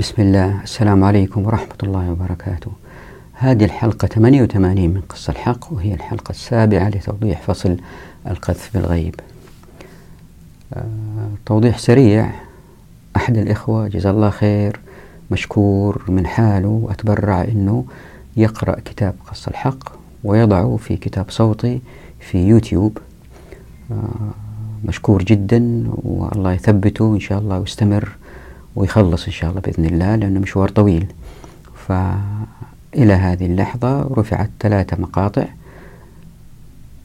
بسم الله. السلام عليكم ورحمة الله وبركاته. هذه الحلقة 88 من قصة الحق وهي الحلقة السابعة لتوضيح فصل القذف بالغيب. آه توضيح سريع. أحد الإخوة جزا الله خير مشكور من حاله وأتبرع أنه يقرأ كتاب قصة الحق ويضعه في كتاب صوتي في يوتيوب. آه مشكور جدا والله يثبته إن شاء الله ويستمر. ويخلص إن شاء الله بإذن الله لأنه مشوار طويل. فإلى هذه اللحظة رفعت ثلاثة مقاطع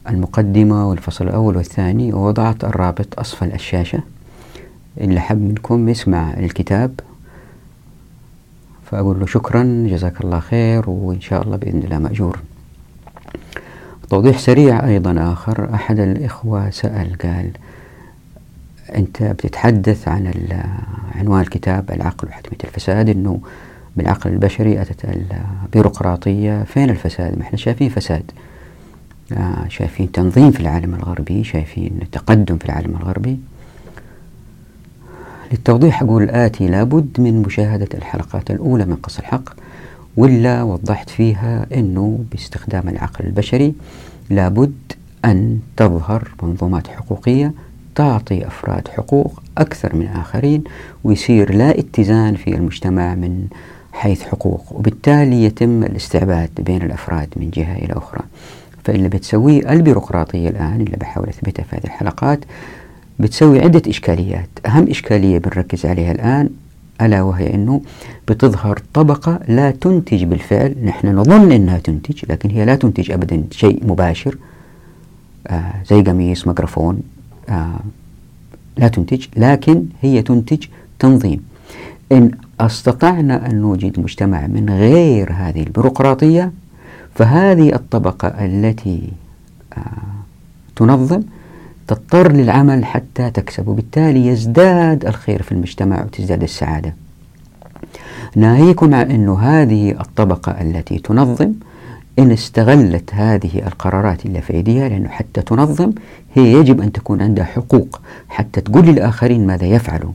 المقدمة والفصل الأول والثاني ووضعت الرابط أسفل الشاشة. اللي حب منكم يسمع الكتاب فأقول له شكرا جزاك الله خير وإن شاء الله بإذن الله مأجور. توضيح سريع أيضا آخر أحد الإخوة سأل قال أنت بتتحدث عن عنوان الكتاب العقل وحتمية الفساد أنه بالعقل البشري أتت البيروقراطية فين الفساد؟ ما إحنا شايفين فساد. آه شايفين تنظيم في العالم الغربي شايفين تقدم في العالم الغربي. للتوضيح أقول الآتي لابد من مشاهدة الحلقات الأولى من قص الحق ولا وضحت فيها أنه باستخدام العقل البشري لابد أن تظهر منظومات حقوقية تعطي أفراد حقوق أكثر من آخرين ويصير لا اتزان في المجتمع من حيث حقوق وبالتالي يتم الاستعباد بين الأفراد من جهة إلى أخرى. فاللي بتسويه البيروقراطية الآن اللي بحاول أثبتها في هذه الحلقات بتسوي عدة إشكاليات. أهم إشكالية بنركز عليها الآن ألا وهي أنه بتظهر طبقة لا تنتج بالفعل. نحن نظن أنها تنتج لكن هي لا تنتج أبدا شيء مباشر. آه زي قميص ميكروفون. لا تنتج لكن هي تنتج تنظيم. إن أستطعنا أن نوجد مجتمع من غير هذه البيروقراطية فهذه الطبقة التي آه تنظم تضطر للعمل حتى تكسب. وبالتالي يزداد الخير في المجتمع وتزداد السعادة. ناهيكم عن أن هذه الطبقة التي تنظم إن استغلت هذه القرارات اللي في أيديها لأنه حتى تنظم هي يجب أن تكون عندها حقوق. حتى تقول للآخرين ماذا يفعلوا.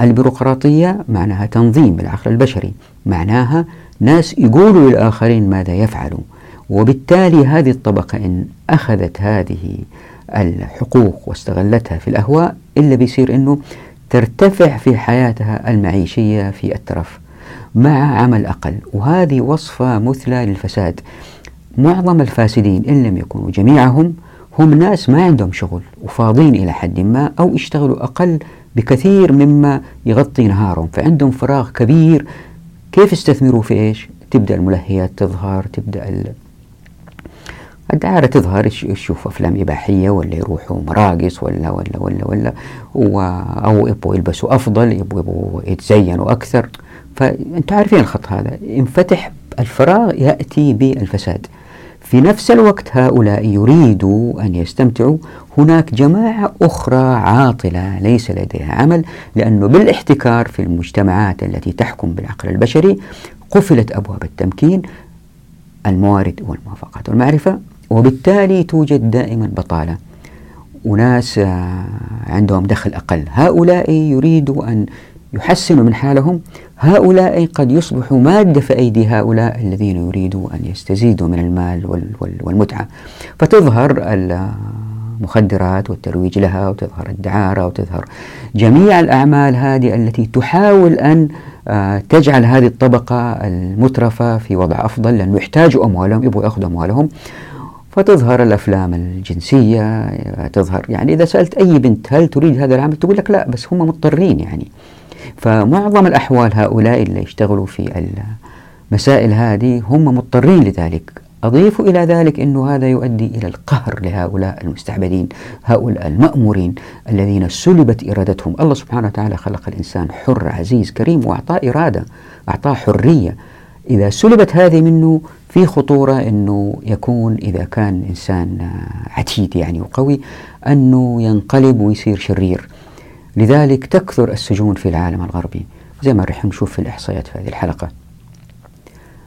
البيروقراطية معناها تنظيم بالعقل البشري. معناها ناس يقولوا للآخرين ماذا يفعلوا. وبالتالي هذه الطبقة إن أخذت هذه الحقوق واستغلتها في الأهواء إلا بيصير أنه ترتفع في حياتها المعيشية في الترف. مع عمل أقل. وهذه وصفة مثلى للفساد. معظم الفاسدين إن لم يكونوا جميعهم هم ناس ما عندهم شغل وفاضين إلى حد ما أو يشتغلوا أقل بكثير مما يغطي نهارهم. فعندهم فراغ كبير. كيف يستثمروا في إيش؟ تبدأ الملهيات تظهر تبدأ الدعارة تظهر. يشوفوا أفلام إباحية ولا يروحوا مراقص ولا ولا ولا ولا أو يبغوا يلبسوا أفضل يبغوا يتزينوا أكثر. فأنتم عارفين الخط هذا. ينفتح الفراغ يأتي بالفساد. في نفس الوقت هؤلاء يريدوا أن يستمتعوا. هناك جماعة أخرى عاطلة ليس لديها عمل لأنه بالاحتكار في المجتمعات التي تحكم بالعقل البشري قفلت أبواب التمكين الموارد والموافقات والمعرفة وبالتالي توجد دائما بطالة. وناس عندهم دخل أقل. هؤلاء يريدوا أن يحسنوا من حالهم هؤلاء قد يصبحوا مادة في أيدي هؤلاء الذين يريدوا أن يستزيدوا من المال والمتعة. فتظهر المخدرات والترويج لها وتظهر الدعارة وتظهر جميع الأعمال هذه التي تحاول أن تجعل هذه الطبقة المترفة في وضع أفضل لأنه يحتاجوا أموالهم يبغوا يأخذوا أموالهم. فتظهر الأفلام الجنسية تظهر يعني إذا سألت أي بنت هل تريد هذا العمل تقول لك لا بس هم مضطرين يعني. فمعظم الأحوال هؤلاء اللي يشتغلوا في المسائل هذه هم مضطرين لذلك. أضيف إلى ذلك أنه هذا يؤدي إلى القهر لهؤلاء المستعبدين هؤلاء المأمورين الذين سلبت إرادتهم. الله سبحانه وتعالى خلق الإنسان حر عزيز كريم وأعطاه إرادة أعطاه حرية. إذا سلبت هذه منه في خطورة أنه يكون إذا كان إنسان عتيد يعني وقوي أنه ينقلب ويصير شرير. لذلك تكثر السجون في العالم الغربي زي ما رح نشوف في الإحصائيات في هذه الحلقة.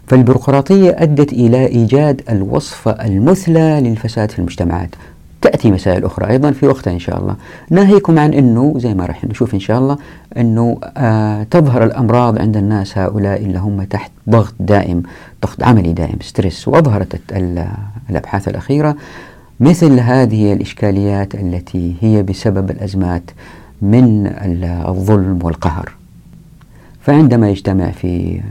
فالبيروقراطية أدت إلى إيجاد الوصفة المثلى للفساد في المجتمعات. تأتي مسائل أخرى أيضا في وقتها إن شاء الله. ناهيكم عن أنه زي ما راح نشوف إن شاء الله أنه آه تظهر الأمراض عند الناس هؤلاء اللي هم تحت ضغط دائم ضغط عملي دائم ستريس. وأظهرت الأبحاث الأخيرة مثل هذه الإشكاليات التي هي بسبب الأزمات من الظلم والقهر. فعندما يجتمع في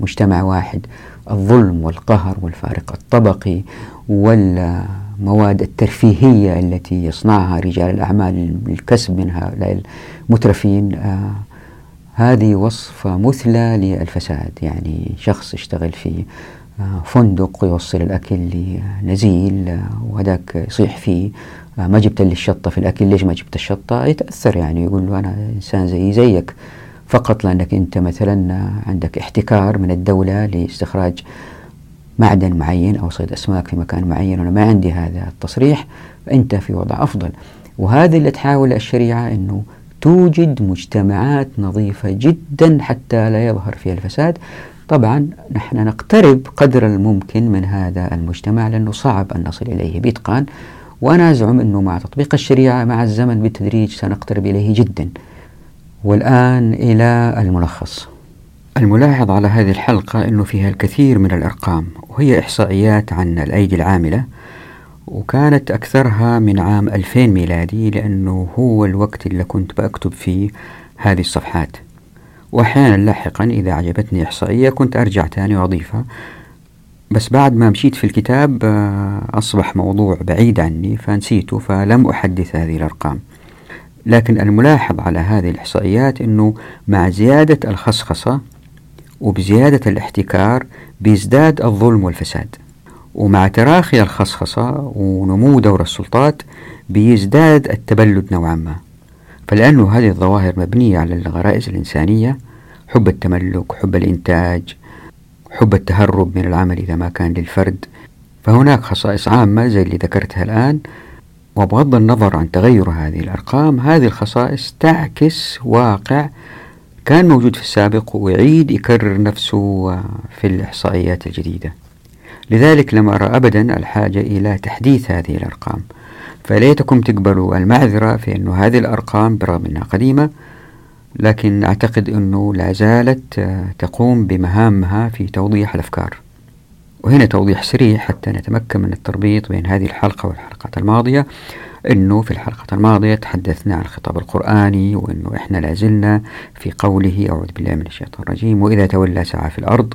مجتمع واحد الظلم والقهر والفارق الطبقي والمواد الترفيهية التي يصنعها رجال الأعمال للكسب من هؤلاء المترفين آه هذه وصفة مثلى للفساد. يعني شخص يشتغل في آه فندق ويوصل الأكل لنزيل آه وهذاك يصيح فيه. ما جبت لي الشطة في الأكل. ليش ما جبت الشطة؟ يتأثر يعني يقول له أنا إنسان زي زيك. فقط لأنك أنت مثلا عندك احتكار من الدولة لاستخراج معدن معين أو صيد أسماك في مكان معين وأنا ما عندي هذا التصريح فأنت في وضع أفضل. وهذا اللي تحاول الشريعة أنه توجد مجتمعات نظيفة جدا حتى لا يظهر فيها الفساد. طبعا نحن نقترب قدر الممكن من هذا المجتمع لأنه صعب أن نصل إليه بإتقان. وأنا أزعم أنه مع تطبيق الشريعة مع الزمن بالتدريج سنقترب إليه جدا. والآن إلى الملخص. الملاحظ على هذه الحلقة أنه فيها الكثير من الأرقام وهي إحصائيات عن الأيدي العاملة وكانت أكثرها من عام 2000 ميلادي لأنه هو الوقت اللي كنت بكتب فيه هذه الصفحات. وأحيانا لاحقا إذا عجبتني إحصائية كنت أرجع تاني وأضيفها. بس بعد ما مشيت في الكتاب آه، أصبح موضوع بعيد عني فنسيته فلم أحدث هذه الأرقام. لكن الملاحظ على هذه الإحصائيات أنه مع زيادة الخصخصة وبزيادة الاحتكار بيزداد الظلم والفساد. ومع تراخي الخصخصة ونمو دور السلطات بيزداد التبلد نوعا ما. فلأنه هذه الظواهر مبنية على الغرائز الإنسانية حب التملك حب الإنتاج حب التهرب من العمل إذا ما كان للفرد. فهناك خصائص عامة زي اللي ذكرتها الآن. وبغض النظر عن تغير هذه الأرقام هذه الخصائص تعكس واقع كان موجود في السابق ويعيد يكرر نفسه في الإحصائيات الجديدة. لذلك لم أرى أبدا الحاجة إلى تحديث هذه الأرقام. فليتكم تقبلوا المعذرة في أن هذه الأرقام برغم أنها قديمة لكن أعتقد أنه لا زالت تقوم بمهامها في توضيح الأفكار. وهنا توضيح سريع حتى نتمكن من التربيط بين هذه الحلقة والحلقات الماضية أنه في الحلقة الماضية تحدثنا عن الخطاب القرآني وأنه إحنا لازلنا في قوله أعوذ بالله من الشيطان الرجيم وإذا تولى سعى في الأرض.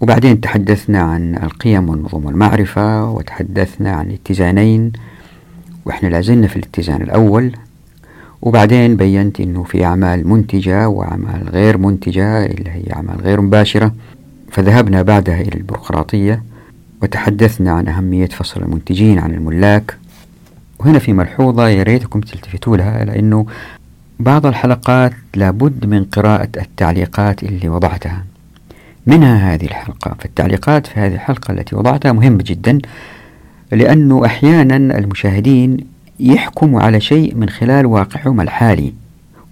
وبعدين تحدثنا عن القيم والنظم والمعرفة وتحدثنا عن الاتزانين وإحنا لازلنا في الاتزان الأول. وبعدين بينت أنه في أعمال منتجة وأعمال غير منتجة اللي هي أعمال غير مباشرة. فذهبنا بعدها إلى البيروقراطية وتحدثنا عن أهمية فصل المنتجين عن الملاك. وهنا في ملحوظة يا ريتكم تلتفتوا لها لأنه بعض الحلقات لابد من قراءة التعليقات اللي وضعتها. منها هذه الحلقة. فالتعليقات في هذه الحلقة التي وضعتها مهمة جدا لأنه أحيانا المشاهدين يحكموا على شيء من خلال واقعهم الحالي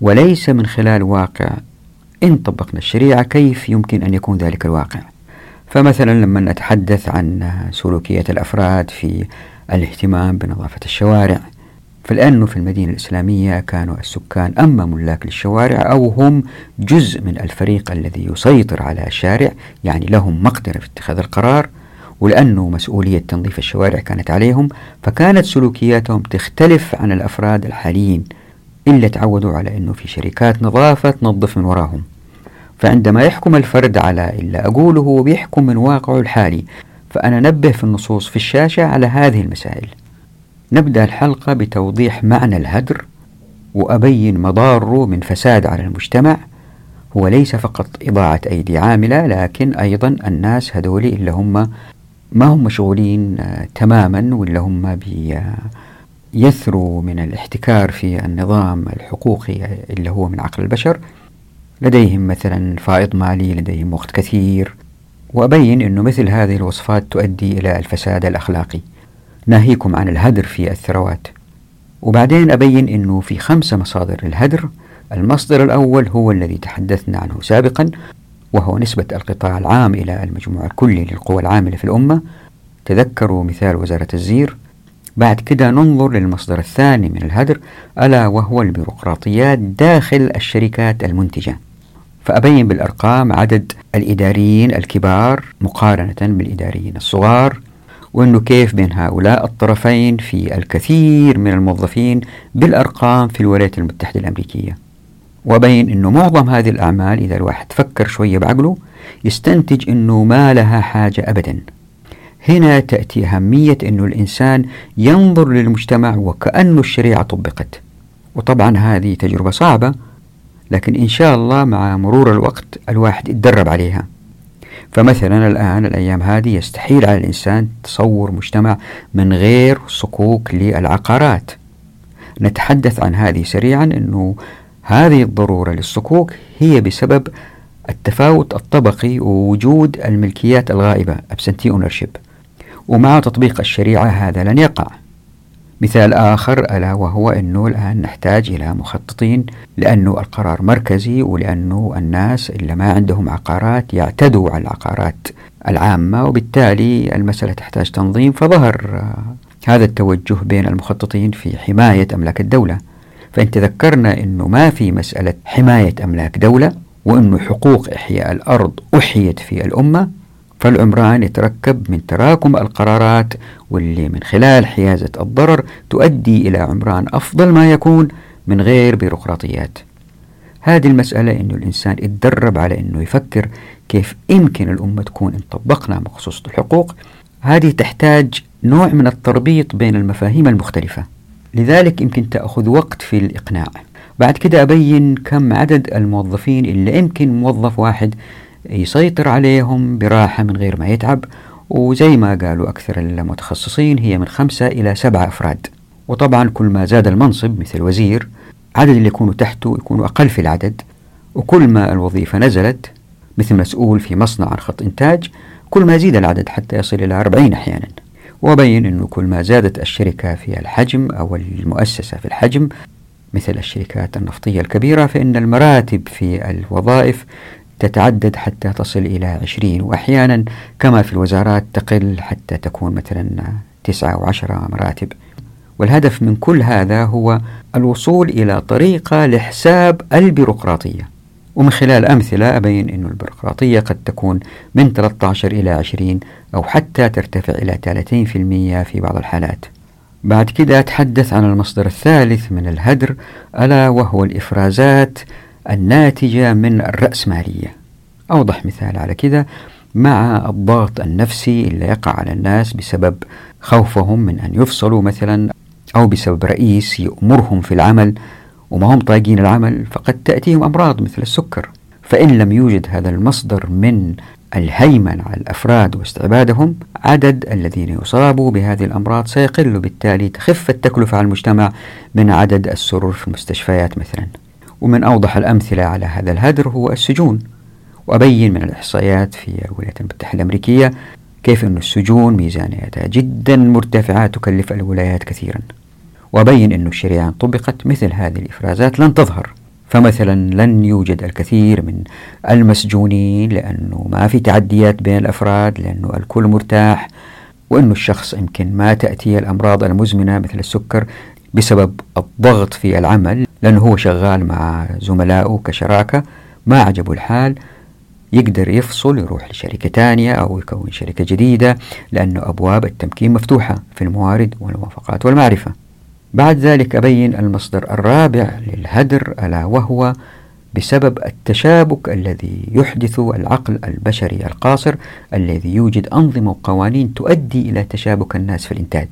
وليس من خلال واقع. إن طبقنا الشريعة كيف يمكن أن يكون ذلك الواقع؟ فمثلا لما نتحدث عن سلوكية الأفراد في الاهتمام بنظافة الشوارع فلأنه في المدينة الإسلامية كانوا السكان أما ملاك للشوارع أو هم جزء من الفريق الذي يسيطر على الشارع يعني لهم مقدرة في اتخاذ القرار ولأنه مسؤولية تنظيف الشوارع كانت عليهم فكانت سلوكياتهم تختلف عن الأفراد الحاليين إلا تعودوا على أنه في شركات نظافة تنظف من وراهم. فعندما يحكم الفرد على إلا أقوله هو بيحكم من واقعه الحالي. فأنا نبه في النصوص في الشاشة على هذه المسائل. نبدأ الحلقة بتوضيح معنى الهدر وأبين مضاره من فساد على المجتمع. هو ليس فقط إضاعة أيدي عاملة لكن أيضا الناس هذولي اللي هم ما هم مشغولين آه، تماما ولا هم بي يثروا من الاحتكار في النظام الحقوقي اللي هو من عقل البشر؟ لديهم مثلا فائض مالي لديهم وقت كثير. وأبين أنه مثل هذه الوصفات تؤدي إلى الفساد الأخلاقي. ناهيكم عن الهدر في الثروات. وبعدين أبين أنه في خمسة مصادر للهدر. المصدر الأول هو الذي تحدثنا عنه سابقا وهو نسبة القطاع العام إلى المجموع الكلي للقوى العاملة في الأمة تذكروا مثال وزارة الزير. بعد كده ننظر للمصدر الثاني من الهدر ألا وهو البيروقراطيات داخل الشركات المنتجة. فأبين بالأرقام عدد الإداريين الكبار مقارنة بالإداريين الصغار وأنه كيف بين هؤلاء الطرفين في الكثير من الموظفين بالأرقام في الولايات المتحدة الأمريكية. وبين أنه معظم هذه الأعمال إذا الواحد فكر شوية بعقله يستنتج أنه ما لها حاجة أبدا. هنا تأتي أهمية أنه الإنسان ينظر للمجتمع وكأنه الشريعة طبقت. وطبعا هذه تجربة صعبة لكن إن شاء الله مع مرور الوقت الواحد يتدرب عليها. فمثلا الآن الأيام هذه يستحيل على الإنسان تصور مجتمع من غير صكوك للعقارات. نتحدث عن هذه سريعا أنه هذه الضرورة للصكوك هي بسبب التفاوت الطبقي ووجود الملكيات الغائبة absentee ownership. ومع تطبيق الشريعة هذا لن يقع. مثال آخر ألا وهو أنه الآن نحتاج إلى مخططين لأنه القرار مركزي ولأنه الناس اللي ما عندهم عقارات يعتدوا على العقارات العامة وبالتالي المسألة تحتاج تنظيم فظهر. هذا التوجه بين المخططين في حماية أملاك الدولة. فإن تذكرنا أنه ما في مسألة حماية أملاك دولة وأنه حقوق إحياء الأرض أحيت في الأمة فالعمران يتركب من تراكم القرارات واللي من خلال حيازة الضرر تؤدي إلى عمران أفضل ما يكون من غير بيروقراطيات. هذه المسألة أنه الإنسان يتدرب على أنه يفكر كيف يمكن الأمة تكون إن طبقنا مخصوصة الحقوق. هذه تحتاج نوع من التربيط بين المفاهيم المختلفة. لذلك يمكن تأخذ وقت في الإقناع. بعد كده أبين كم عدد الموظفين اللي يمكن موظف واحد يسيطر عليهم براحة من غير ما يتعب وزي ما قالوا أكثر المتخصصين هي من خمسة إلى سبعة أفراد. وطبعا كل ما زاد المنصب مثل وزير عدد اللي يكونوا تحته يكونوا أقل في العدد. وكل ما الوظيفة نزلت مثل مسؤول في مصنع عن خط إنتاج كل ما يزيد العدد حتى يصل إلى 40 أحيانا. وبين أنه كل ما زادت الشركة في الحجم أو المؤسسة في الحجم مثل الشركات النفطية الكبيرة فإن المراتب في الوظائف تتعدد حتى تصل إلى عشرين. وأحيانا كما في الوزارات تقل حتى تكون مثلا تسعة وعشرة مراتب. والهدف من كل هذا هو الوصول إلى طريقة لحساب البيروقراطية. ومن خلال أمثلة أبين أن البيروقراطية قد تكون من 13 إلى 20 أو حتى ترتفع إلى 30% في بعض الحالات. بعد كده أتحدث عن المصدر الثالث من الهدر ألا وهو الإفرازات الناتجة من الرأسمالية. أوضح مثال على كده. مع الضغط النفسي اللي يقع على الناس بسبب خوفهم من أن يفصلوا مثلا أو بسبب رئيس يأمرهم في العمل وما هم طايقين العمل فقد تأتيهم أمراض مثل السكر. فإن لم يوجد هذا المصدر من الهيمن على الأفراد واستعبادهم عدد الذين يصابوا بهذه الأمراض سيقل بالتالي تخف التكلفة على المجتمع من عدد السرور في المستشفيات مثلا. ومن أوضح الأمثلة على هذا الهدر هو السجون. وأبين من الإحصائيات في الولايات المتحدة الأمريكية كيف أن السجون ميزانيتها جدا مرتفعة تكلف الولايات كثيرا. وأبين أن الشريعة طبقت مثل هذه الإفرازات لن تظهر. فمثلا لن يوجد الكثير من المسجونين لأنه ما في تعديات بين الأفراد لأنه الكل مرتاح وأنه الشخص يمكن ما تأتي الأمراض المزمنة مثل السكر بسبب الضغط في العمل لأنه هو شغال مع زملائه كشراكة ما عجبه الحال يقدر يفصل يروح لشركة تانية أو يكون شركة جديدة لأنه أبواب التمكين مفتوحة في الموارد والموافقات والمعرفة. بعد ذلك أبين المصدر الرابع للهدر ألا وهو بسبب التشابك الذي يحدث العقل البشري القاصر الذي يوجد أنظمة وقوانين تؤدي إلى تشابك الناس في الإنتاج.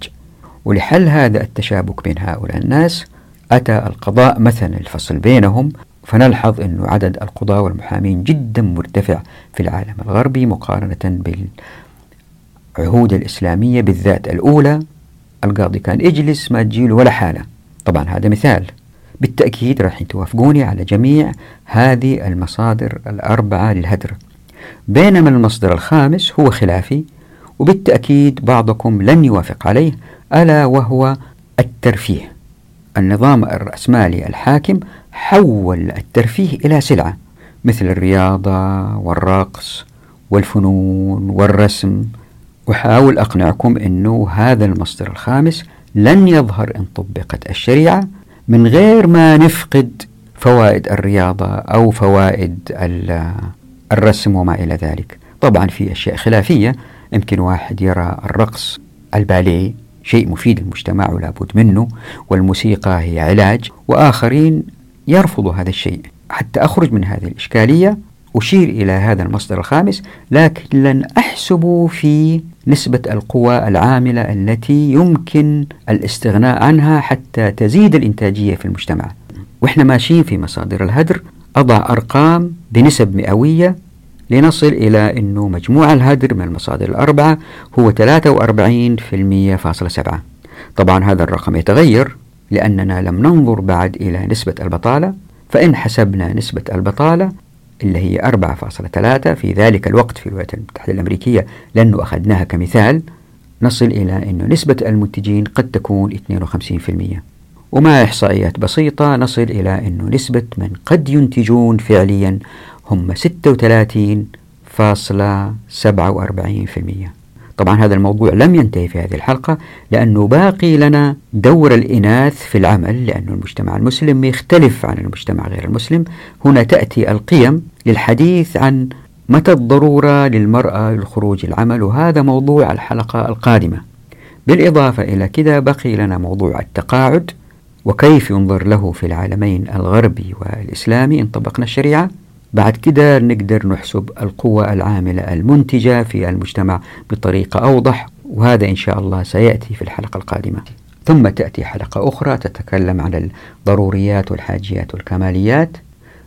ولحل هذا التشابك بين هؤلاء الناس أتى القضاء مثلا الفصل بينهم فنلحظ أن عدد القضاة والمحامين جدا مرتفع في العالم الغربي مقارنة بالعهود الإسلامية بالذات الأولى. القاضي كان اجلس ما تجيله ولا حالة. طبعا هذا مثال. بالتأكيد راح توافقوني على جميع هذه المصادر الأربعة للهدر. بينما المصدر الخامس هو خلافي وبالتأكيد بعضكم لن يوافق عليه ألا وهو الترفيه. النظام الرأسمالي الحاكم حول الترفيه إلى سلعة مثل الرياضة والرقص والفنون والرسم أحاول أقنعكم أنه هذا المصدر الخامس لن يظهر إن طبقت الشريعة من غير ما نفقد فوائد الرياضة أو فوائد الرسم وما إلى ذلك. طبعا في أشياء خلافية. يمكن واحد يرى الرقص الباليه شيء مفيد للمجتمع ولا بد منه والموسيقى هي علاج وآخرين يرفضوا هذا الشيء. حتى أخرج من هذه الإشكالية أشير إلى هذا المصدر الخامس لكن لن أحسب في نسبة القوى العاملة التي يمكن الاستغناء عنها حتى تزيد الإنتاجية في المجتمع. وإحنا ماشيين في مصادر الهدر أضع أرقام بنسب مئوية لنصل إلى أنه مجموع الهدر من المصادر الأربعة هو 43.7 طبعا هذا الرقم يتغير لأننا لم ننظر بعد إلى نسبة البطالة فإن حسبنا نسبة البطالة اللي هي 4.3 في ذلك الوقت في الولايات المتحدة الأمريكية. لأنه أخذناها كمثال. نصل إلى أن نسبة المنتجين قد تكون 52% ومع إحصائيات بسيطة نصل إلى أن نسبة من قد ينتجون فعليا هم 36.47% طبعا هذا الموضوع لم ينتهي في هذه الحلقة لأنه باقي لنا دور الإناث في العمل لأن المجتمع المسلم يختلف عن المجتمع غير المسلم. هنا تأتي القيم للحديث عن متى الضرورة للمرأة للخروج العمل وهذا موضوع الحلقة القادمة. بالإضافة إلى كذا بقي لنا موضوع التقاعد وكيف ينظر له في العالمين الغربي والإسلامي إن طبقنا الشريعة. بعد كده نقدر نحسب القوة العاملة المنتجة في المجتمع بطريقة أوضح وهذا إن شاء الله سيأتي في الحلقة القادمة. ثم تأتي حلقة أخرى تتكلم عن الضروريات والحاجيات والكماليات.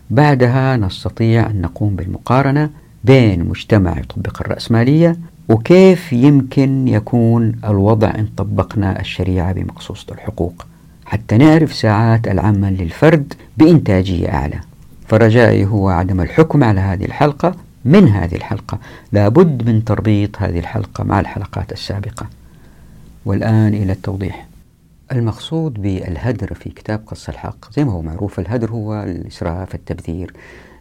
بعدها نستطيع أن نقوم بالمقارنة بين مجتمع يطبق الرأسمالية وكيف يمكن يكون الوضع إن طبقنا الشريعة بمقصوصة الحقوق. حتى نعرف ساعات العمل للفرد بإنتاجية أعلى. فرجائي هو عدم الحكم على هذه الحلقة من هذه الحلقة. لابد من تربيط هذه الحلقة مع الحلقات السابقة. والآن إلى التوضيح. المقصود بالهدر في كتاب قص الحق زي ما هو معروف الهدر هو الإسراف التبذير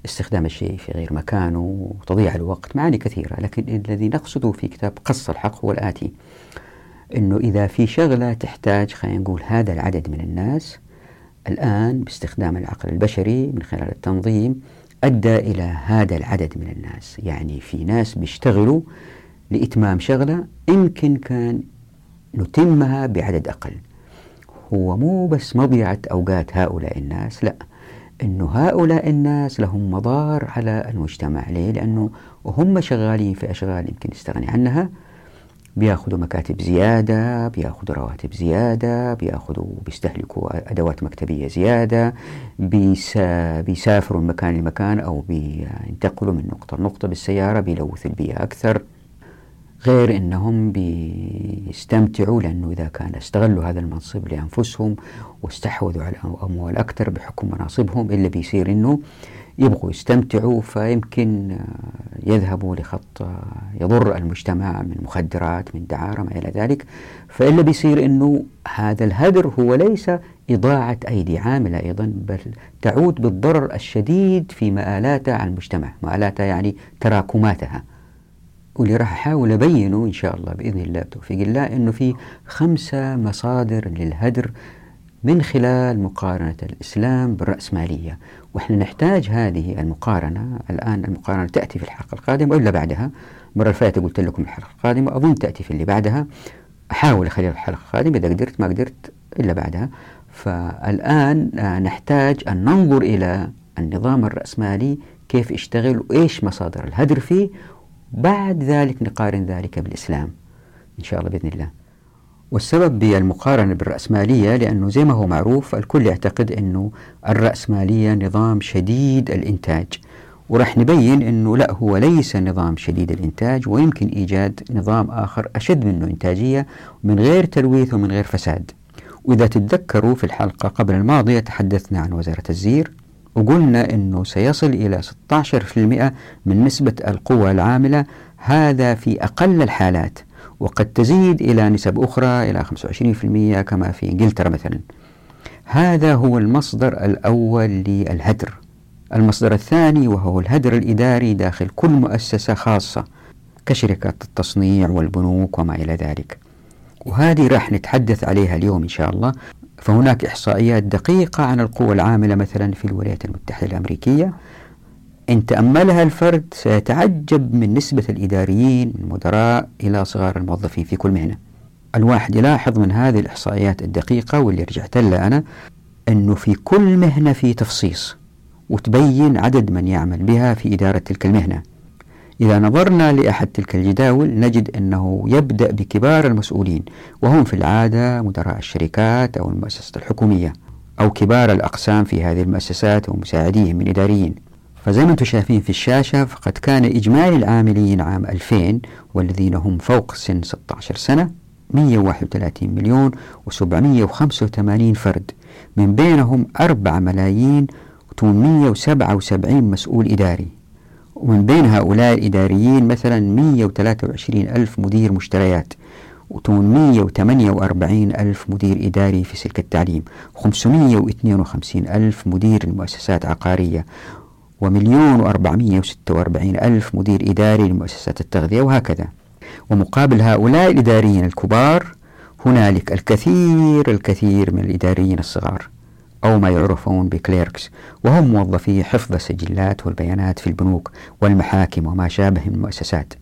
استخدام الشيء في غير مكانه تضييع الوقت معاني كثيرة. لكن الذي نقصده في كتاب قص الحق هو الآتي. أنه إذا في شغلة تحتاج خلينا نقول هذا العدد من الناس الآن باستخدام العقل البشري من خلال التنظيم أدى إلى هذا العدد من الناس. يعني في ناس بيشتغلوا لإتمام شغلة يمكن كان نتمها بعدد أقل. هو مو بس مضيعة أوقات هؤلاء الناس لا أنه هؤلاء الناس لهم مضار على المجتمع. ليه؟ لأنه وهم شغالين في أشغال يمكن يستغني عنها بياخذوا مكاتب زيادة بياخذوا رواتب زيادة بياخذوا بيستهلكوا أدوات مكتبية زيادة بيسا بيسافروا من مكان لمكان أو بينتقلوا من نقطة لنقطة بالسيارة بيلوث البيئة أكثر. غير أنهم بيستمتعوا لأنه إذا كان استغلوا هذا المنصب لأنفسهم واستحوذوا على أموال أكثر بحكم مناصبهم إلا بيصير أنه يبغوا يستمتعوا فيمكن آه، يذهبوا لخط آه، يضر المجتمع من مخدرات من دعارة ما إلى ذلك. فإلا بيصير أنه هذا الهدر هو ليس إضاعة أيدي عاملة أيضا بل تعود بالضرر الشديد في مآلاتها على المجتمع. مآلاتها يعني تراكماتها. واللي راح أحاول أبينه إن شاء الله بإذن الله بتوفيق الله أنه في خمسة مصادر للهدر من خلال مقارنة الإسلام بالرأسمالية. وإحنا نحتاج هذه المقارنة. الآن المقارنة تأتي في الحلقة القادمة وإلا بعدها. المرة الفاتة قلت لكم الحلقة القادمة أظن تأتي في اللي بعدها. أحاول أخليها في الحلقة القادمة إذا قدرت ما قدرت إلا بعدها. فالآن نحتاج أن ننظر إلى النظام الرأسمالي كيف يشتغل وإيش مصادر الهدر فيه. بعد ذلك نقارن ذلك بالإسلام إن شاء الله بإذن الله. والسبب بالمقارنة بالرأسمالية لأنه زي ما هو معروف الكل يعتقد أنه الرأسمالية نظام شديد الإنتاج. ورح نبين أنه لا هو ليس نظام شديد الإنتاج ويمكن إيجاد نظام آخر أشد منه إنتاجية من غير تلويث ومن غير فساد. وإذا تتذكروا في الحلقة قبل الماضية تحدثنا عن وزارة الزير وقلنا أنه سيصل إلى 16% من نسبة القوى العاملة هذا في أقل الحالات. وقد تزيد إلى نسب أخرى إلى 25% كما في إنجلترا مثلا. هذا هو المصدر الأول للهدر. المصدر الثاني وهو الهدر الإداري داخل كل مؤسسة خاصة كشركات التصنيع والبنوك وما إلى ذلك. وهذه راح نتحدث عليها اليوم إن شاء الله. فهناك إحصائيات دقيقة عن القوى العاملة مثلا في الولايات المتحدة الأمريكية. إن تأملها الفرد سيتعجب من نسبة الإداريين من المدراء إلى صغار الموظفين في كل مهنة. الواحد يلاحظ من هذه الإحصائيات الدقيقة واللي رجعت لها أنا أنه في كل مهنة في تفصيص وتبين عدد من يعمل بها في إدارة تلك المهنة. إذا نظرنا لأحد تلك الجداول نجد أنه يبدأ بكبار المسؤولين وهم في العادة مدراء الشركات أو المؤسسات الحكومية أو كبار الأقسام في هذه المؤسسات ومساعديهم من إداريين. فزي ما أنتم شايفين في الشاشة فقد كان إجمالي العاملين عام 2000 والذين هم فوق سن 16 سنة 131 مليون و785 فرد. من بينهم 4 ملايين و877 مسؤول إداري. ومن بين هؤلاء الإداريين مثلا 123 ألف مدير مشتريات و848 ألف مدير إداري في سلك التعليم و552 ألف مدير المؤسسات عقارية. ومليون وأربعمية وستة وأربعين ألف مدير إداري لمؤسسات التغذية وهكذا. ومقابل هؤلاء الإداريين الكبار هنالك الكثير الكثير من الإداريين الصغار أو ما يعرفون بكليركس وهم موظفي حفظ السجلات والبيانات في البنوك والمحاكم وما شابه من المؤسسات.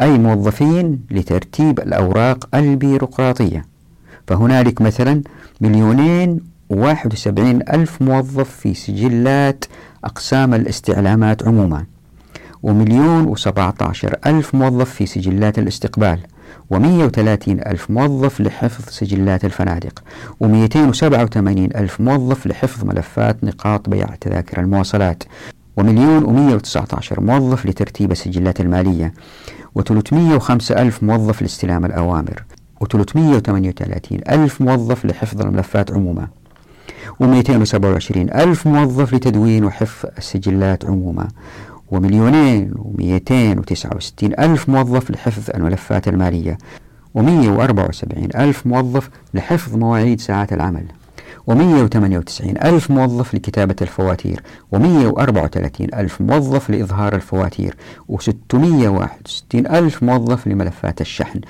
أي موظفين لترتيب الأوراق البيروقراطية. فهنالك مثلا مليونين وواحد وسبعين ألف موظف في سجلات أقسام الاستعلامات عموما. ومليون وسبعة عشر ألف موظف في سجلات الاستقبال و130 ألف موظف لحفظ سجلات الفنادق و287 ألف موظف لحفظ ملفات نقاط بيع تذاكر المواصلات ومليون و119 موظف لترتيب السجلات المالية و305 ألف موظف لاستلام الأوامر و338 ألف موظف لحفظ الملفات عموما. و227 ألف موظف لتدوين وحفظ السجلات عموما ومليونين ومئتين وتسعة وستين ألف موظف لحفظ الملفات المالية ومية وأربعة وسبعين ألف موظف لحفظ مواعيد ساعات العمل ومية وثمانية وتسعين ألف موظف لكتابة الفواتير ومية وأربعة وثلاثين ألف موظف لإظهار الفواتير وستمية واحد وستين ألف موظف لملفات الشحن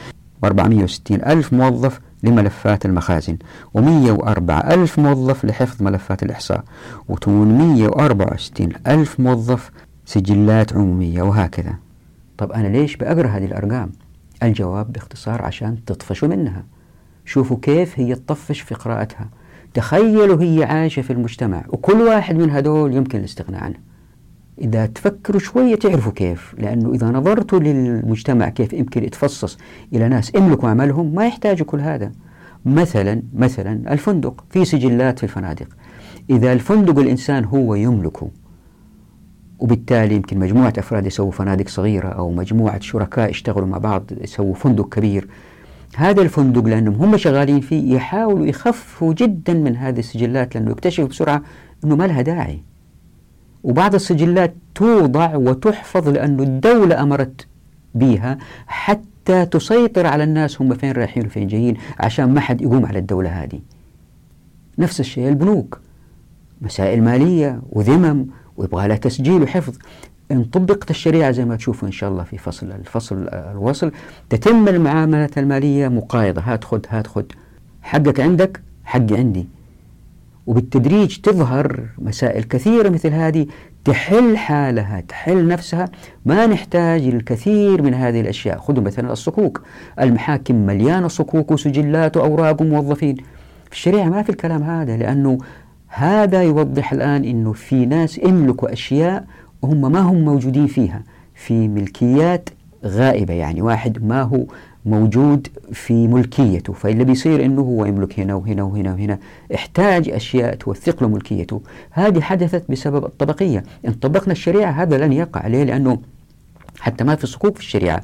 وأربعمية وستين ألف موظف لملفات المخازن. و104 ألف موظف لحفظ ملفات الإحصاء. و864 ألف موظف سجلات عمومية وهكذا. طب أنا ليش بأقرأ هذه الأرقام؟ الجواب باختصار عشان تطفشوا منها. شوفوا كيف هي تطفش في قراءتها. تخيلوا هي عايشة في المجتمع وكل واحد من هدول يمكن الاستغناء عنه. إذا تفكروا شوية تعرفوا كيف لأنه إذا نظرتوا للمجتمع كيف يمكن يتفصص إلى ناس يملكوا عملهم ما يحتاجوا كل هذا. مثلا مثلا الفندق في سجلات في الفنادق. إذا الفندق الإنسان هو يملكه وبالتالي يمكن مجموعة أفراد يسووا فنادق صغيرة أو مجموعة شركاء يشتغلوا مع بعض يسووا فندق كبير هذا الفندق لأنهم هم شغالين فيه يحاولوا يخفوا جدا من هذه السجلات لأنه يكتشفوا بسرعة أنه ما لها داعي. وبعض السجلات توضع وتحفظ لأنه الدولة أمرت بها حتى تسيطر على الناس هم فين رايحين وفين جايين عشان ما حد يقوم على الدولة هذه. نفس الشيء البنوك. مسائل مالية وذمم ويبغى لها تسجيل وحفظ. إن طبقت الشريعة زي ما تشوفوا إن شاء الله في فصل الفصل الوصل. تتم المعاملة المالية مقايضة. هات خد هات خد. حقك عندك حقي عندي. وبالتدريج تظهر مسائل كثيرة مثل هذه تحل حالها تحل نفسها. ما نحتاج الكثير من هذه الأشياء. خذوا مثلا الصكوك. المحاكم مليانة صكوك وسجلات وأوراق وموظفين. في الشريعة ما في الكلام هذا لأنه هذا يوضح الآن أنه في ناس يملكوا أشياء وهم ما هم موجودين فيها. في ملكيات غائبة يعني. واحد ما هو موجود في ملكيته فاللي بيصير إنه هو يملك هنا وهنا وهنا وهنا احتاج أشياء توثق له ملكيته. هذه حدثت بسبب الطبقية. إن طبقنا الشريعة هذا لن يقع عليه لأنه حتى ما في صكوك في الشريعة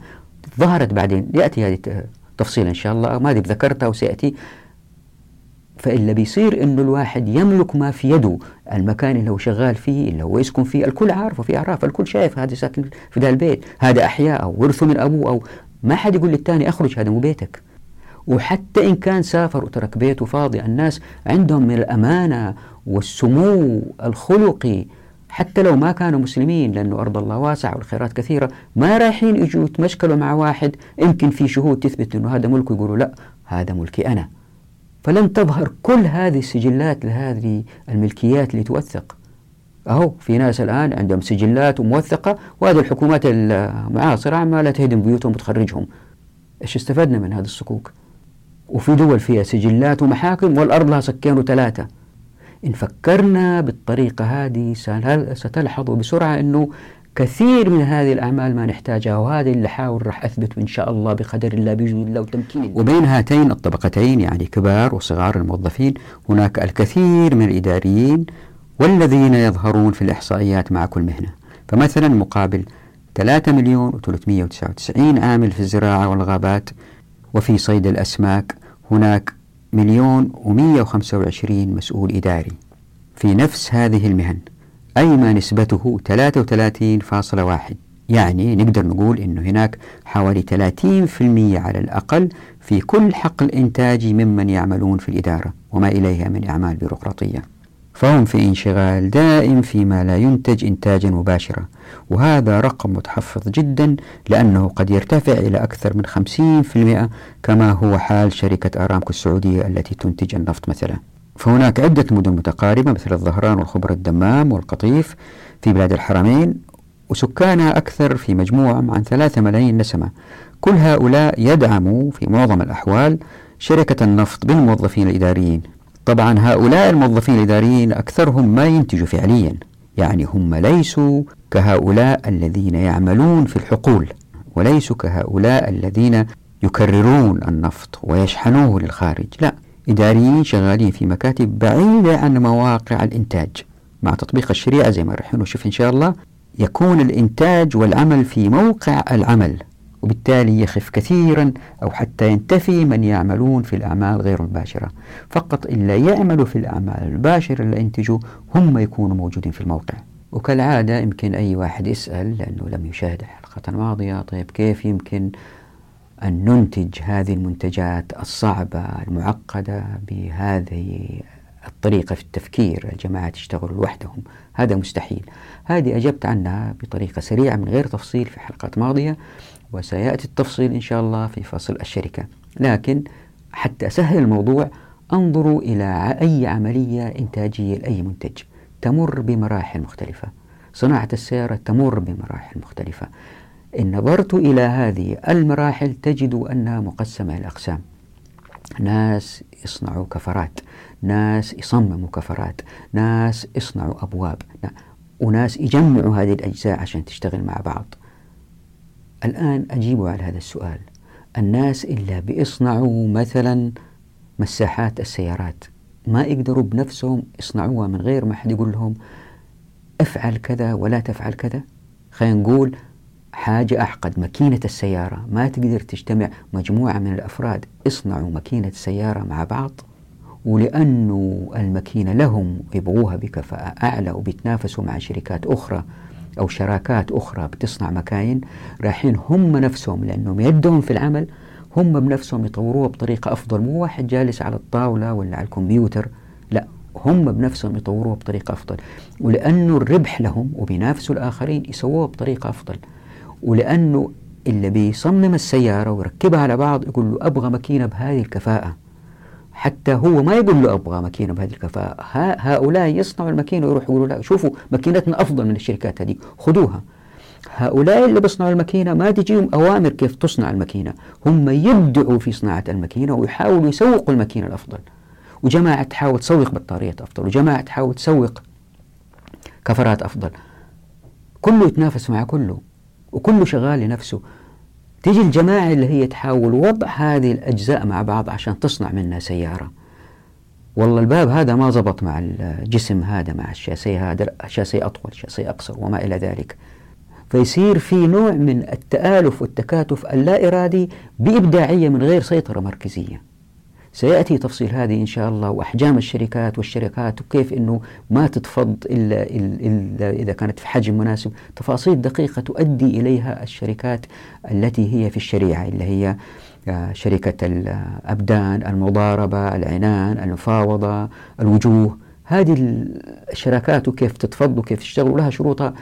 ظهرت بعدين. يأتي هذه تفصيل إن شاء الله ما أدري ذكرتها وسياتي فإلا بيصير إنه الواحد يملك ما في يده المكان اللي هو شغال فيه اللي هو يسكن فيه الكل عارفه في أعراف الكل شايف هذا ساكن في ذا البيت. هذا أحياء أو ورثه من أبوه أو ما حد يقول للثاني أخرج هذا مو بيتك. وحتى إن كان سافر وترك بيته فاضي الناس عندهم من الأمانة والسمو الخلقي. حتى لو ما كانوا مسلمين لأنه أرض الله واسعة والخيرات كثيرة ما رايحين يجوا يتمشكلوا مع واحد يمكن في شهود تثبت أنه هذا ملكه يقولوا لا هذا ملكي أنا. فلن تظهر كل هذه السجلات لهذه الملكيات اللي توثق. أهو في ناس الآن عندهم سجلات وموثقة وهذه الحكومات المعاصرة عمالة تهدم بيوتهم وتخرجهم. إيش استفدنا من هذه الصكوك؟ وفي دول فيها سجلات ومحاكم والأرض لها سكين وثلاثة. إن فكرنا بالطريقة هذه ستلحظوا بسرعة أنه كثير من هذه الأعمال ما نحتاجها وهذه اللي حاول راح أثبت إن شاء الله بقدر الله بجود الله وتمكين وبين هاتين الطبقتين يعني كبار وصغار الموظفين هناك الكثير من الإداريين والذين يظهرون في الإحصائيات مع كل مهنة. فمثلا مقابل 3 مليون و399 عامل في الزراعة والغابات وفي صيد الأسماك هناك مليون و125 مسؤول إداري. في نفس هذه المهن أي ما نسبته 33.1 يعني نقدر نقول أنه هناك حوالي 30% على الأقل في كل حقل إنتاجي ممن يعملون في الإدارة وما إليها من أعمال بيروقراطية. فهم في انشغال دائم فيما لا ينتج إنتاجا مباشرا وهذا رقم متحفظ جدا لأنه قد يرتفع إلى أكثر من 50% كما هو حال شركة أرامكو السعودية التي تنتج النفط مثلا. فهناك عدة مدن متقاربة مثل الظهران والخبر الدمام والقطيف في بلاد الحرمين وسكانها أكثر في مجموعهم عن ثلاثة ملايين نسمة. كل هؤلاء يدعموا في معظم الأحوال شركة النفط بالموظفين الإداريين. طبعا هؤلاء الموظفين الإداريين أكثرهم ما ينتجوا فعليا يعني هم ليسوا كهؤلاء الذين يعملون في الحقول وليسوا كهؤلاء الذين يكررون النفط ويشحنوه للخارج. لا إداريين شغالين في مكاتب بعيدة عن مواقع الإنتاج. مع تطبيق الشريعة زي ما رح نشوف إن شاء الله يكون الإنتاج والعمل في موقع العمل. وبالتالي يخف كثيرا أو حتى ينتفي من يعملون في الأعمال غير المباشرة. فقط إلا يعملوا في الأعمال المباشرة اللي ينتجوا هم يكونوا موجودين في الموقع. وكالعادة يمكن أي واحد يسأل لأنه لم يشاهد الحلقة الماضية طيب كيف يمكن أن ننتج هذه المنتجات الصعبة المعقدة بهذه الطريقة في التفكير؟ الجماعة يشتغلوا لوحدهم. هذا مستحيل. هذه أجبت عنها بطريقة سريعة من غير تفصيل في حلقات ماضية وسيأتي التفصيل إن شاء الله في فصل الشركة. لكن حتى أسهل الموضوع انظروا إلى أي عملية إنتاجية لأي منتج. تمر بمراحل مختلفة. صناعة السيارة تمر بمراحل مختلفة. إن نظرت إلى هذه المراحل تجد أنها مقسمة إلى أقسام. ناس يصنعوا كفرات. ناس يصمموا كفرات. ناس يصنعوا أبواب. وناس يجمعوا هذه الأجزاء عشان تشتغل مع بعض. الآن أجيبوا على هذا السؤال. الناس إلا بيصنعوا مثلا مساحات السيارات ما يقدروا بنفسهم يصنعوها من غير ما حد يقول لهم افعل كذا ولا تفعل كذا؟ خلينا نقول حاجة أعقد ماكينة السيارة. ما تقدر تجتمع مجموعة من الأفراد يصنعوا ماكينة السيارة مع بعض؟ ولأنه الماكينة لهم يبغوها بكفاءة أعلى وبيتنافسوا مع شركات أخرى أو شراكات أخرى بتصنع مكاين رايحين هم نفسهم لأنهم يدهم في العمل هم بنفسهم يطوروها بطريقة أفضل مو واحد جالس على الطاولة ولا على الكمبيوتر لا هم بنفسهم يطوروها بطريقة أفضل. ولأنه الربح لهم وبينافسوا الآخرين يسووها بطريقة أفضل. ولأنه اللي بيصمم السيارة ويركبها على بعض يقول له أبغى ماكينة بهذه الكفاءة. حتى هو ما يقول له أبغى ماكينة بهذه الكفاءة. هؤلاء يصنعوا الماكينة ويروحوا يقولوا لا شوفوا ماكينتنا أفضل من الشركات هذه خذوها. هؤلاء اللي بيصنعوا الماكينة ما تجيهم أوامر كيف تصنع الماكينة. هم يبدعوا في صناعة الماكينة ويحاولوا يسوقوا الماكينة الأفضل. وجماعة تحاول تسوق بطاريات أفضل وجماعة تحاول تسوق كفرات أفضل. كله يتنافس مع كله وكله شغال لنفسه. تيجي الجماعة اللي هي تحاول وضع هذه الأجزاء مع بعض عشان تصنع منها سيارة. والله الباب هذا ما زبط مع الجسم هذا مع الشاسية هذا شاسية أطول شاسية أقصر وما إلى ذلك. فيصير في نوع من التآلف والتكاتف اللا إرادي بإبداعية من غير سيطرة مركزية. سيأتي تفصيل هذه إن شاء الله وأحجام الشركات والشركات وكيف أنه ما تتفض إلا, إلا إذا كانت في حجم مناسب. تفاصيل دقيقة تؤدي إليها الشركات التي هي في الشريعة اللي هي آه، شركة الأبدان المضاربة العنان المفاوضة الوجوه. هذه الشراكات وكيف تتفض وكيف تشتغل لها شروطها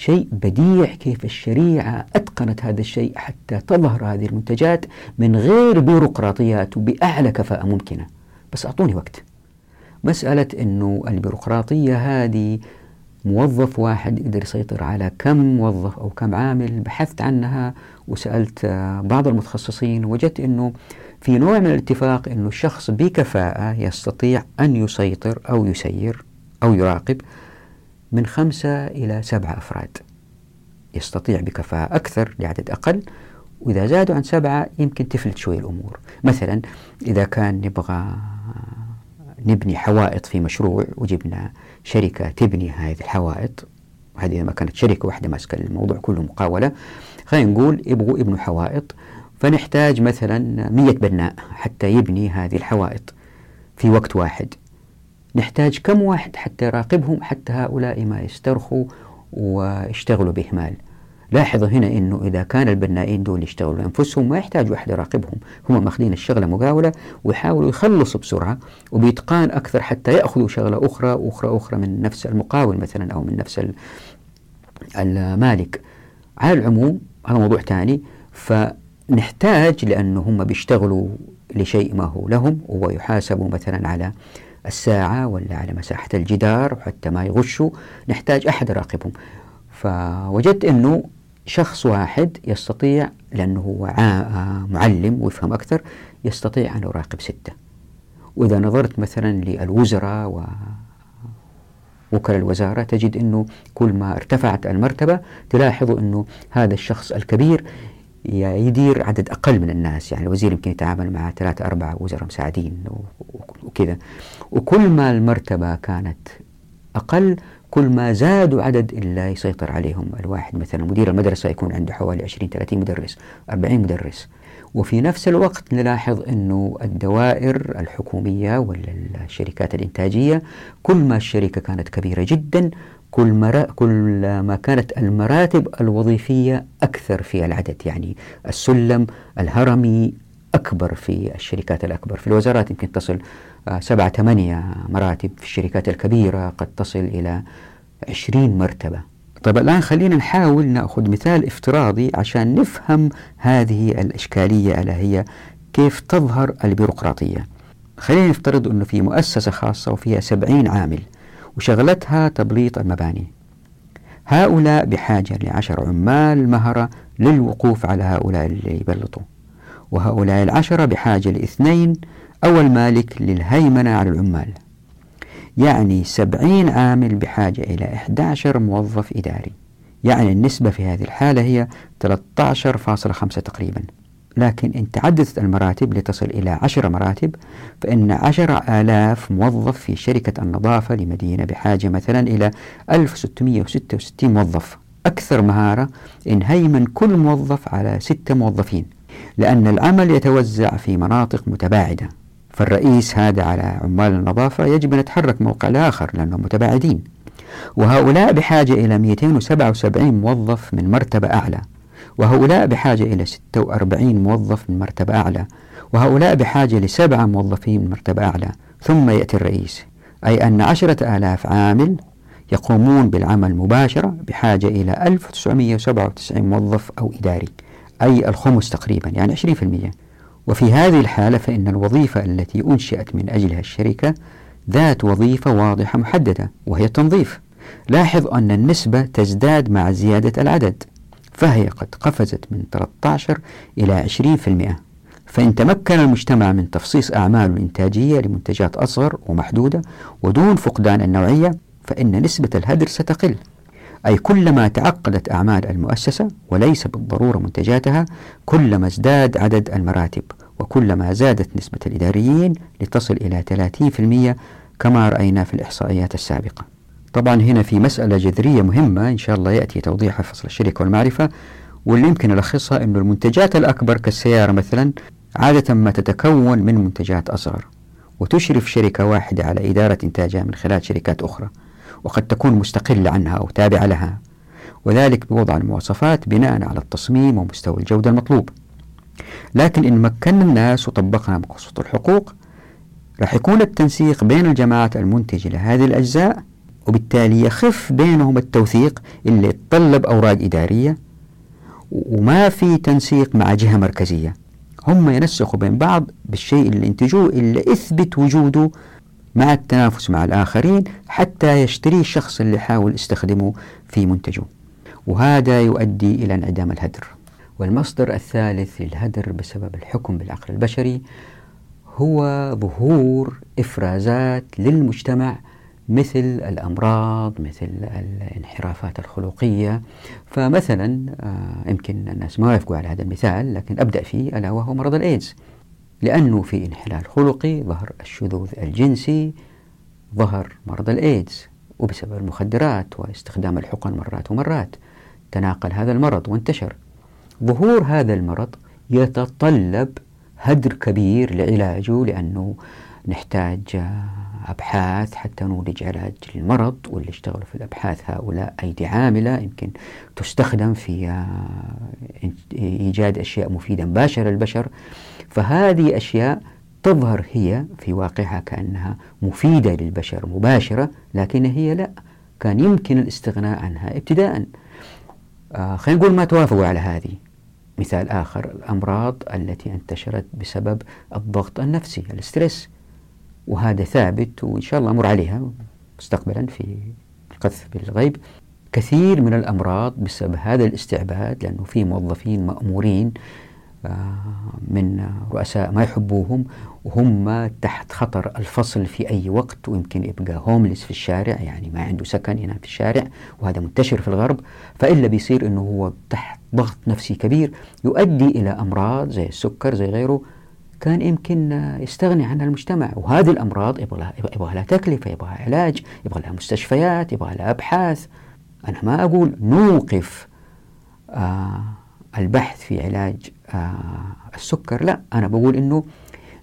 شيء بديع كيف الشريعة أتقنت هذا الشيء حتى تظهر هذه المنتجات من غير بيروقراطيات وبأعلى كفاءة ممكنة. بس أعطوني وقت. مسألة أنه البيروقراطية هذه موظف واحد يقدر يسيطر على كم موظف أو كم عامل بحثت عنها وسألت بعض المتخصصين وجدت أنه في نوع من الاتفاق أنه الشخص بكفاءة يستطيع أن يسيطر أو يسير أو يراقب من خمسة إلى سبعة أفراد. يستطيع بكفاءة أكثر لعدد أقل وإذا زادوا عن سبعة يمكن تفلت شوي الأمور. مثلا إذا كان نبغى نبني حوائط في مشروع وجبنا شركة تبني هذه الحوائط وهذه ما كانت شركة واحدة ماسكة الموضوع كله مقاولة خلينا نقول يبغوا يبنوا حوائط فنحتاج مثلا مية بناء حتى يبني هذه الحوائط في وقت واحد. نحتاج كم واحد حتى يراقبهم حتى هؤلاء ما يسترخوا ويشتغلوا بإهمال لاحظوا هنا إنه إذا كان البنائين دول يشتغلوا انفسهم ما يحتاجوا احد يراقبهم، هم ماخذين الشغلة مقاولة ويحاولوا يخلصوا بسرعة وبإتقان أكثر حتى يأخذوا شغلة أخرى وأخرى أخرى من نفس المقاول مثلا أو من نفس المالك. على العموم هذا موضوع ثاني فنحتاج لأنه هم بيشتغلوا لشيء ما هو لهم ويحاسبوا مثلا على الساعة ولا على مساحة الجدار وحتى ما يغشوا نحتاج أحد يراقبهم فوجدت أنه شخص واحد يستطيع لأنه هو معلم ويفهم أكثر يستطيع أن يراقب ستة. وإذا نظرت مثلا للوزراء و وكلاء الوزارة تجد أنه كل ما ارتفعت المرتبة تلاحظ أنه هذا الشخص الكبير يدير عدد أقل من الناس. يعني الوزير يمكن يتعامل مع ثلاثة أربعة وزراء مساعدين وكذا. وكل ما المرتبة كانت أقل كل ما زادوا عدد إلا يسيطر عليهم الواحد. مثلا مدير المدرسة يكون عنده حوالي 20 30 مدرس 40 مدرس. وفي نفس الوقت نلاحظ أنه الدوائر الحكومية ولا الشركات الإنتاجية كل ما الشركة كانت كبيرة جدا كل, مرا كل ما كانت المراتب الوظيفية أكثر في العدد يعني السلم الهرمي أكبر في الشركات الأكبر. في الوزارات يمكن تصل آه، سبعة ثمانية مراتب في الشركات الكبيرة قد تصل إلى عشرين مرتبة. طيب الآن خلينا نحاول نأخذ مثال افتراضي عشان نفهم هذه الإشكالية ألا هي كيف تظهر البيروقراطية. خلينا نفترض أنه في مؤسسة خاصة وفيها سبعين عامل. وشغلتها تبليط المباني. هؤلاء بحاجة لعشر عمال مهرة للوقوف على هؤلاء اللي يبلطوا. وهؤلاء العشرة بحاجة لاثنين أو المالك للهيمنة على العمال. يعني سبعين عامل بحاجة إلى 11 موظف إداري. يعني النسبة في هذه الحالة هي 13.5 تقريبا. لكن إن تعددت المراتب لتصل إلى عشر مراتب فإن عشر آلاف موظف في شركة النظافة لمدينة بحاجة مثلا إلى 1666 موظف. أكثر مهارة إن هيمن كل موظف على ستة موظفين لأن العمل يتوزع في مناطق متباعدة. فالرئيس هذا على عمال النظافة يجب أن يتحرك موقع لآخر لأنهم متباعدين. وهؤلاء بحاجة إلى 277 موظف من مرتبة أعلى. وهؤلاء بحاجة إلى 46 موظف من مرتبة أعلى وهؤلاء بحاجة لسبعة موظفين من مرتبة أعلى. ثم يأتي الرئيس. أي أن عشرة آلاف عامل يقومون بالعمل مباشرة بحاجة إلى 1997 موظف أو إداري. أي الخمس تقريبا يعني 20% وفي هذه الحالة فإن الوظيفة التي أنشئت من أجلها الشركة ذات وظيفة واضحة محددة وهي التنظيف. لاحظ أن النسبة تزداد مع زيادة العدد. فهي قد قفزت من 13 إلى 20% فإن تمكن المجتمع من تفصيص أعماله الإنتاجية لمنتجات أصغر ومحدودة ودون فقدان النوعية فإن نسبة الهدر ستقل. أي كلما تعقدت أعمال المؤسسة وليس بالضرورة منتجاتها كلما ازداد عدد المراتب وكلما زادت نسبة الإداريين لتصل إلى 30% كما رأينا في الإحصائيات السابقة. طبعا هنا في مسألة جذرية مهمة إن شاء الله يأتي توضيحها في فصل الشركة والمعرفة واللي يمكن ألخصها أن المنتجات الأكبر كالسيارة مثلا عادة ما تتكون من منتجات أصغر وتشرف شركة واحدة على إدارة إنتاجها من خلال شركات أخرى وقد تكون مستقلة عنها أو تابعة لها وذلك بوضع المواصفات بناء على التصميم ومستوى الجودة المطلوب. لكن إن مكنا الناس وطبقنا مقصود الحقوق راح يكون التنسيق بين الجماعات المنتجة لهذه الأجزاء وبالتالي يخف بينهم التوثيق اللي يتطلب أوراق إدارية وما في تنسيق مع جهة مركزية. هم ينسقوا بين بعض بالشيء اللي انتجوه اللي اثبت وجوده مع التنافس مع الآخرين حتى يشتريه الشخص اللي حاول يستخدمه في منتجه. وهذا يؤدي إلى انعدام الهدر. والمصدر الثالث للهدر بسبب الحكم بالعقل البشري هو ظهور إفرازات للمجتمع مثل الأمراض مثل الانحرافات الخلقية. فمثلا آه، يمكن الناس ما يوافقوا على هذا المثال لكن أبدأ فيه ألا وهو مرض الإيدز. لأنه في انحلال خلقي ظهر الشذوذ الجنسي ظهر مرض الإيدز وبسبب المخدرات واستخدام الحقن مرات ومرات تناقل هذا المرض وانتشر. ظهور هذا المرض يتطلب هدر كبير لعلاجه لأنه نحتاج أبحاث حتى نولج علاج للمرض واللي اشتغلوا في الأبحاث هؤلاء أيدي عاملة يمكن تستخدم في آه، إيجاد أشياء مفيدة مباشرة للبشر. فهذه أشياء تظهر هي في واقعها كأنها مفيدة للبشر مباشرة لكن هي لا. كان يمكن الاستغناء عنها ابتداء. آه خلينا نقول ما توافقوا على هذه. مثال آخر الأمراض التي انتشرت بسبب الضغط النفسي الاسترس وهذا ثابت وإن شاء الله أمر عليها مستقبلا في القذف بالغيب. كثير من الأمراض بسبب هذا الاستعباد لأنه في موظفين مأمورين آه، من رؤساء ما يحبوهم وهم تحت خطر الفصل في أي وقت ويمكن يبقى هوملس في الشارع يعني ما عنده سكن ينام في الشارع وهذا منتشر في الغرب. فإلا بيصير أنه هو تحت ضغط نفسي كبير يؤدي إلى أمراض زي السكر زي غيره كان يمكن يستغني عنها المجتمع وهذه الأمراض يبغى لها, تكلفة يبغى لها علاج يبغى لها مستشفيات يبغى لها أبحاث. أنا ما أقول نوقف آه البحث في علاج آه السكر لا. أنا بقول أنه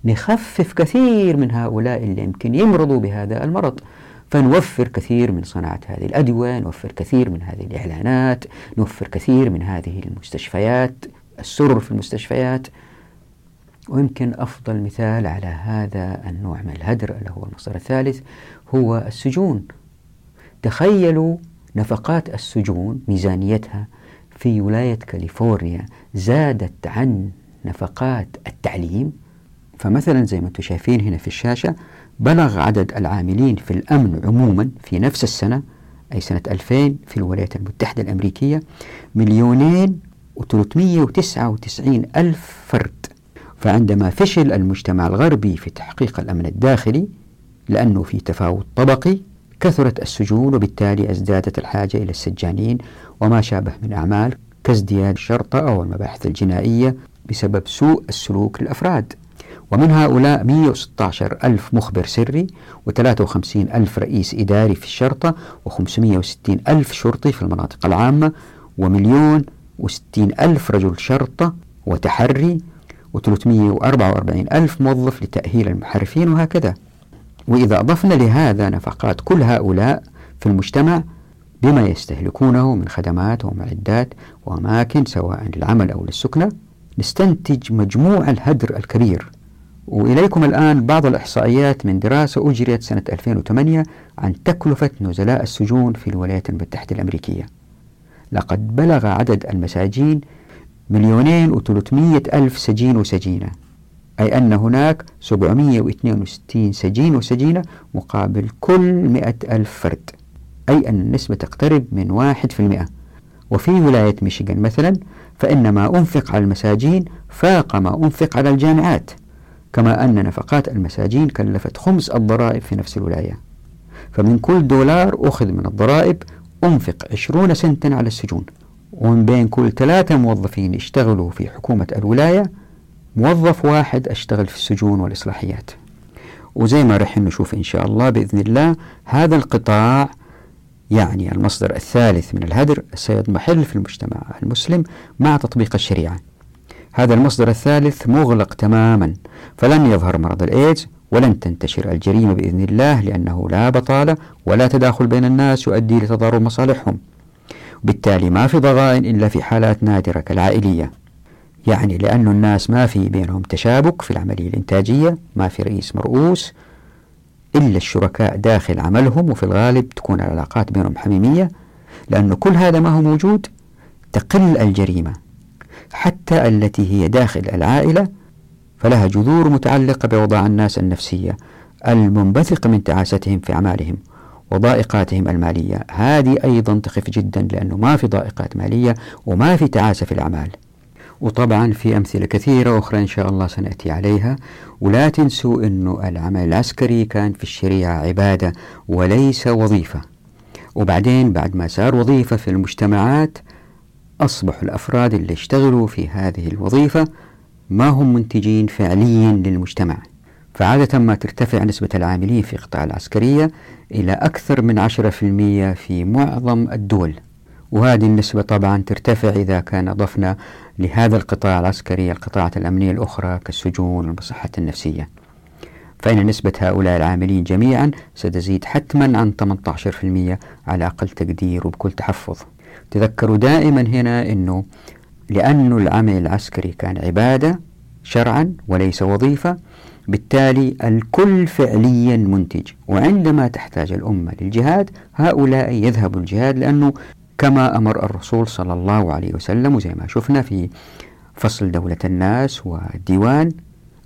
نخفف كثير من هؤلاء اللي يمكن يمرضوا بهذا المرض. فنوفر كثير من صناعة هذه الأدوية نوفر كثير من هذه الإعلانات نوفر كثير من هذه المستشفيات السرر في المستشفيات. ويمكن أفضل مثال على هذا النوع من الهدر اللي هو المصدر الثالث هو السجون. تخيلوا نفقات السجون ميزانيتها في ولاية كاليفورنيا زادت عن نفقات التعليم. فمثلا زي ما أنتم شايفين هنا في الشاشة بلغ عدد العاملين في الأمن عموما في نفس السنة أي سنة 2000 في الولايات المتحدة الأمريكية مليونين و399 ألف فرد. فعندما فشل المجتمع الغربي في تحقيق الأمن الداخلي لأنه في تفاوت طبقي كثرت السجون وبالتالي ازدادت الحاجة إلى السجانين وما شابه من أعمال كازدياد الشرطة أو المباحث الجنائية بسبب سوء السلوك للأفراد. ومن هؤلاء 116 ألف مخبر سري و53 ألف رئيس إداري في الشرطة و560 ألف شرطي في المناطق العامة ومليون وستين ألف رجل شرطة وتحري و344 ألف موظف لتأهيل المحرفين وهكذا. وإذا أضفنا لهذا نفقات كل هؤلاء في المجتمع بما يستهلكونه من خدمات ومعدات وأماكن سواء للعمل أو للسكنة نستنتج مجموع الهدر الكبير. وإليكم الآن بعض الإحصائيات من دراسة أجريت سنة 2008 عن تكلفة نزلاء السجون في الولايات المتحدة الأمريكية. لقد بلغ عدد المساجين مليونين وثلاثمية ألف سجين وسجينة. أي أن هناك 762 سجين وسجينة مقابل كل مئة ألف فرد. أي أن النسبة تقترب من واحد في المئة. وفي ولاية ميشيغان مثلا فإن ما أنفق على المساجين فاق ما أنفق على الجامعات. كما أن نفقات المساجين كلفت خمس الضرائب في نفس الولاية. فمن كل دولار أخذ من الضرائب أنفق عشرون سنتا على السجون. ومن بين كل ثلاثة موظفين يشتغلوا في حكومة الولاية موظف واحد أشتغل في السجون والإصلاحيات. وزي ما رح نشوف إن شاء الله بإذن الله هذا القطاع يعني المصدر الثالث من الهدر سيضمحل في المجتمع المسلم مع تطبيق الشريعة. هذا المصدر الثالث مغلق تماما فلن يظهر مرض الإيدز ولن تنتشر الجريمة بإذن الله لأنه لا بطالة ولا تداخل بين الناس يؤدي لتضارب مصالحهم. بالتالي ما في ضغائن إلا في حالات نادرة كالعائلية. يعني لأن الناس ما في بينهم تشابك في العملية الإنتاجية ما في رئيس مرؤوس إلا الشركاء داخل عملهم وفي الغالب تكون العلاقات بينهم حميمية لأنه كل هذا ما هو موجود تقل الجريمة. حتى التي هي داخل العائلة فلها جذور متعلقة بوضع الناس النفسية المنبثقة من تعاستهم في أعمالهم. وضائقاتهم المالية. هذه أيضا تخف جدا لأنه ما في ضائقات مالية وما في تعاسة في الأعمال. وطبعا في أمثلة كثيرة أخرى إن شاء الله سنأتي عليها. ولا تنسوا أنه العمل العسكري كان في الشريعة عبادة وليس وظيفة. وبعدين بعد ما صار وظيفة في المجتمعات أصبحوا الأفراد اللي اشتغلوا في هذه الوظيفة ما هم منتجين فعليا للمجتمع. فعادة ما ترتفع نسبة العاملين في قطاع العسكرية إلى أكثر من 10% في معظم الدول. وهذه النسبة طبعا ترتفع إذا كان أضفنا لهذا القطاع العسكري القطاعات الأمنية الأخرى كالسجون والمصحة النفسية. فإن نسبة هؤلاء العاملين جميعا ستزيد حتما عن 18% على أقل تقدير وبكل تحفظ. تذكروا دائما هنا أنه لأن العمل العسكري كان عبادة شرعا وليس وظيفة بالتالي الكل فعليا منتج. وعندما تحتاج الأمة للجهاد هؤلاء يذهبوا الجهاد لأنه كما أمر الرسول صلى الله عليه وسلم وزي ما شفنا في فصل دولة الناس والديوان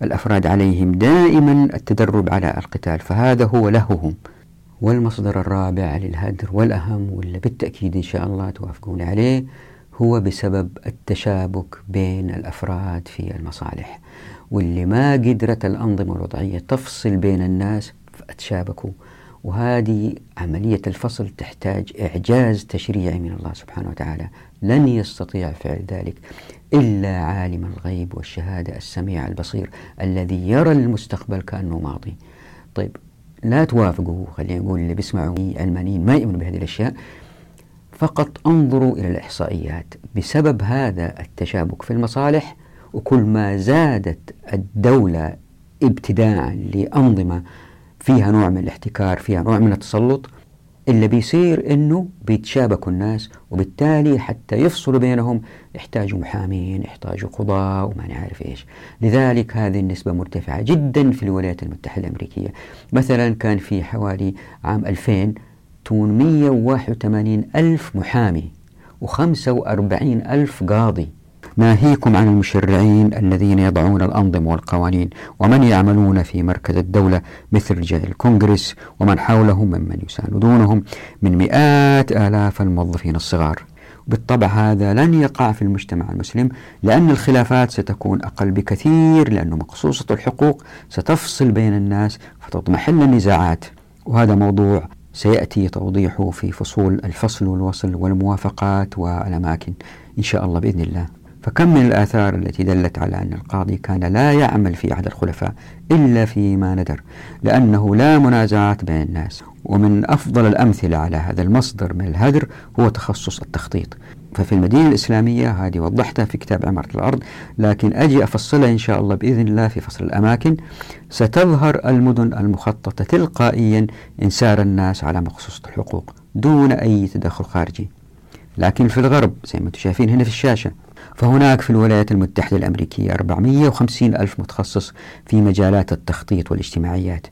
الأفراد عليهم دائما التدرب على القتال فهذا هو لههم والمصدر الرابع للهدر والأهم واللي بالتأكيد إن شاء الله توافقون عليه هو بسبب التشابك بين الأفراد في المصالح. واللي ما قدرت الأنظمة الوضعية تفصل بين الناس فتشابكوا وهذه عملية الفصل تحتاج إعجاز تشريعي من الله سبحانه وتعالى. لن يستطيع فعل ذلك إلا عالم الغيب والشهادة السميع البصير الذي يرى المستقبل كأنه ماضي. طيب لا توافقوا خلينا نقول اللي بيسمعوا علمانيين ما يؤمنوا بهذه الأشياء. فقط انظروا إلى الإحصائيات. بسبب هذا التشابك في المصالح وكل ما زادت الدولة ابتداعا لأنظمة فيها نوع من الاحتكار فيها نوع من التسلط اللي بيصير إنه بيتشابكوا الناس وبالتالي حتى يفصلوا بينهم يحتاجوا محامين يحتاجوا قضاة وما نعرف إيش. لذلك هذه النسبة مرتفعة جدا في الولايات المتحدة الأمريكية. مثلا كان في حوالي عام 2000 تون 181 ألف محامي و45 ألف قاضي. ناهيكم عن المشرعين الذين يضعون الأنظمة والقوانين ومن يعملون في مركز الدولة مثل رجال الكونغرس ومن حولهم ممن يساندونهم من مئات آلاف الموظفين الصغار. بالطبع هذا لن يقع في المجتمع المسلم لأن الخلافات ستكون أقل بكثير لأن مقصوصة الحقوق ستفصل بين الناس فتضمحل النزاعات. وهذا موضوع سيأتي توضيحه في فصول الفصل والوصل والموافقات والأماكن إن شاء الله بإذن الله. فكم من الآثار التي دلت على أن القاضي كان لا يعمل في عهد الخلفاء إلا فيما ندر لأنه لا منازعات بين الناس. ومن أفضل الأمثلة على هذا المصدر من الهدر هو تخصص التخطيط. ففي المدينة الإسلامية هذه وضحتها في كتاب عمارة الأرض لكن أجي أفصلها إن شاء الله بإذن الله في فصل الأماكن. ستظهر المدن المخططة تلقائيا إن سار الناس على مخصوصة الحقوق دون أي تدخل خارجي. لكن في الغرب زي ما أنتم شايفين هنا في الشاشة فهناك في الولايات المتحدة الأمريكية 450 ألف متخصص في مجالات التخطيط والاجتماعيات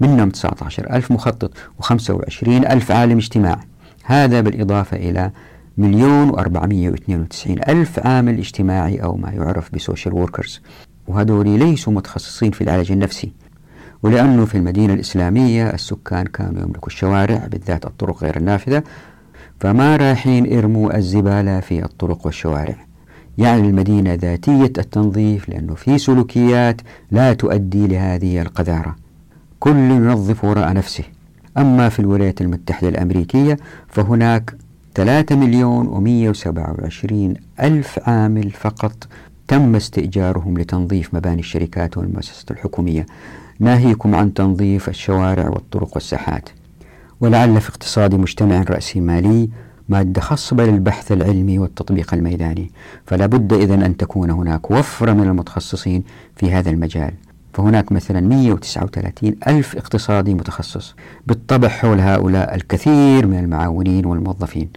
منهم 19 ألف مخطط و25 ألف عالم اجتماع. هذا بالإضافة إلى مليون وأربعمية واثنين وتسعين ألف عامل اجتماعي أو ما يعرف ب social workers وهذول ليسوا متخصصين في العلاج النفسي ولأنه في المدينة الإسلامية السكان كانوا يملكوا الشوارع بالذات الطرق غير النافذة فما رايحين يرموا الزبالة في الطرق والشوارع. يعني المدينة ذاتية التنظيف لأنه في سلوكيات لا تؤدي لهذه القذارة. كل ينظف وراء نفسه. أما في الولايات المتحدة الأمريكية فهناك 3 مليون و127 ألف عامل فقط تم استئجارهم لتنظيف مباني الشركات والمؤسسات الحكومية. ناهيكم عن تنظيف الشوارع والطرق والساحات. ولعل في اقتصاد مجتمع رأسمالي مادة خصبة للبحث العلمي والتطبيق الميداني. فلا بد إذن أن تكون هناك وفرة من المتخصصين في هذا المجال. فهناك مثلا 139 ألف اقتصادي متخصص بالطبع حول هؤلاء الكثير من المعاونين والموظفين.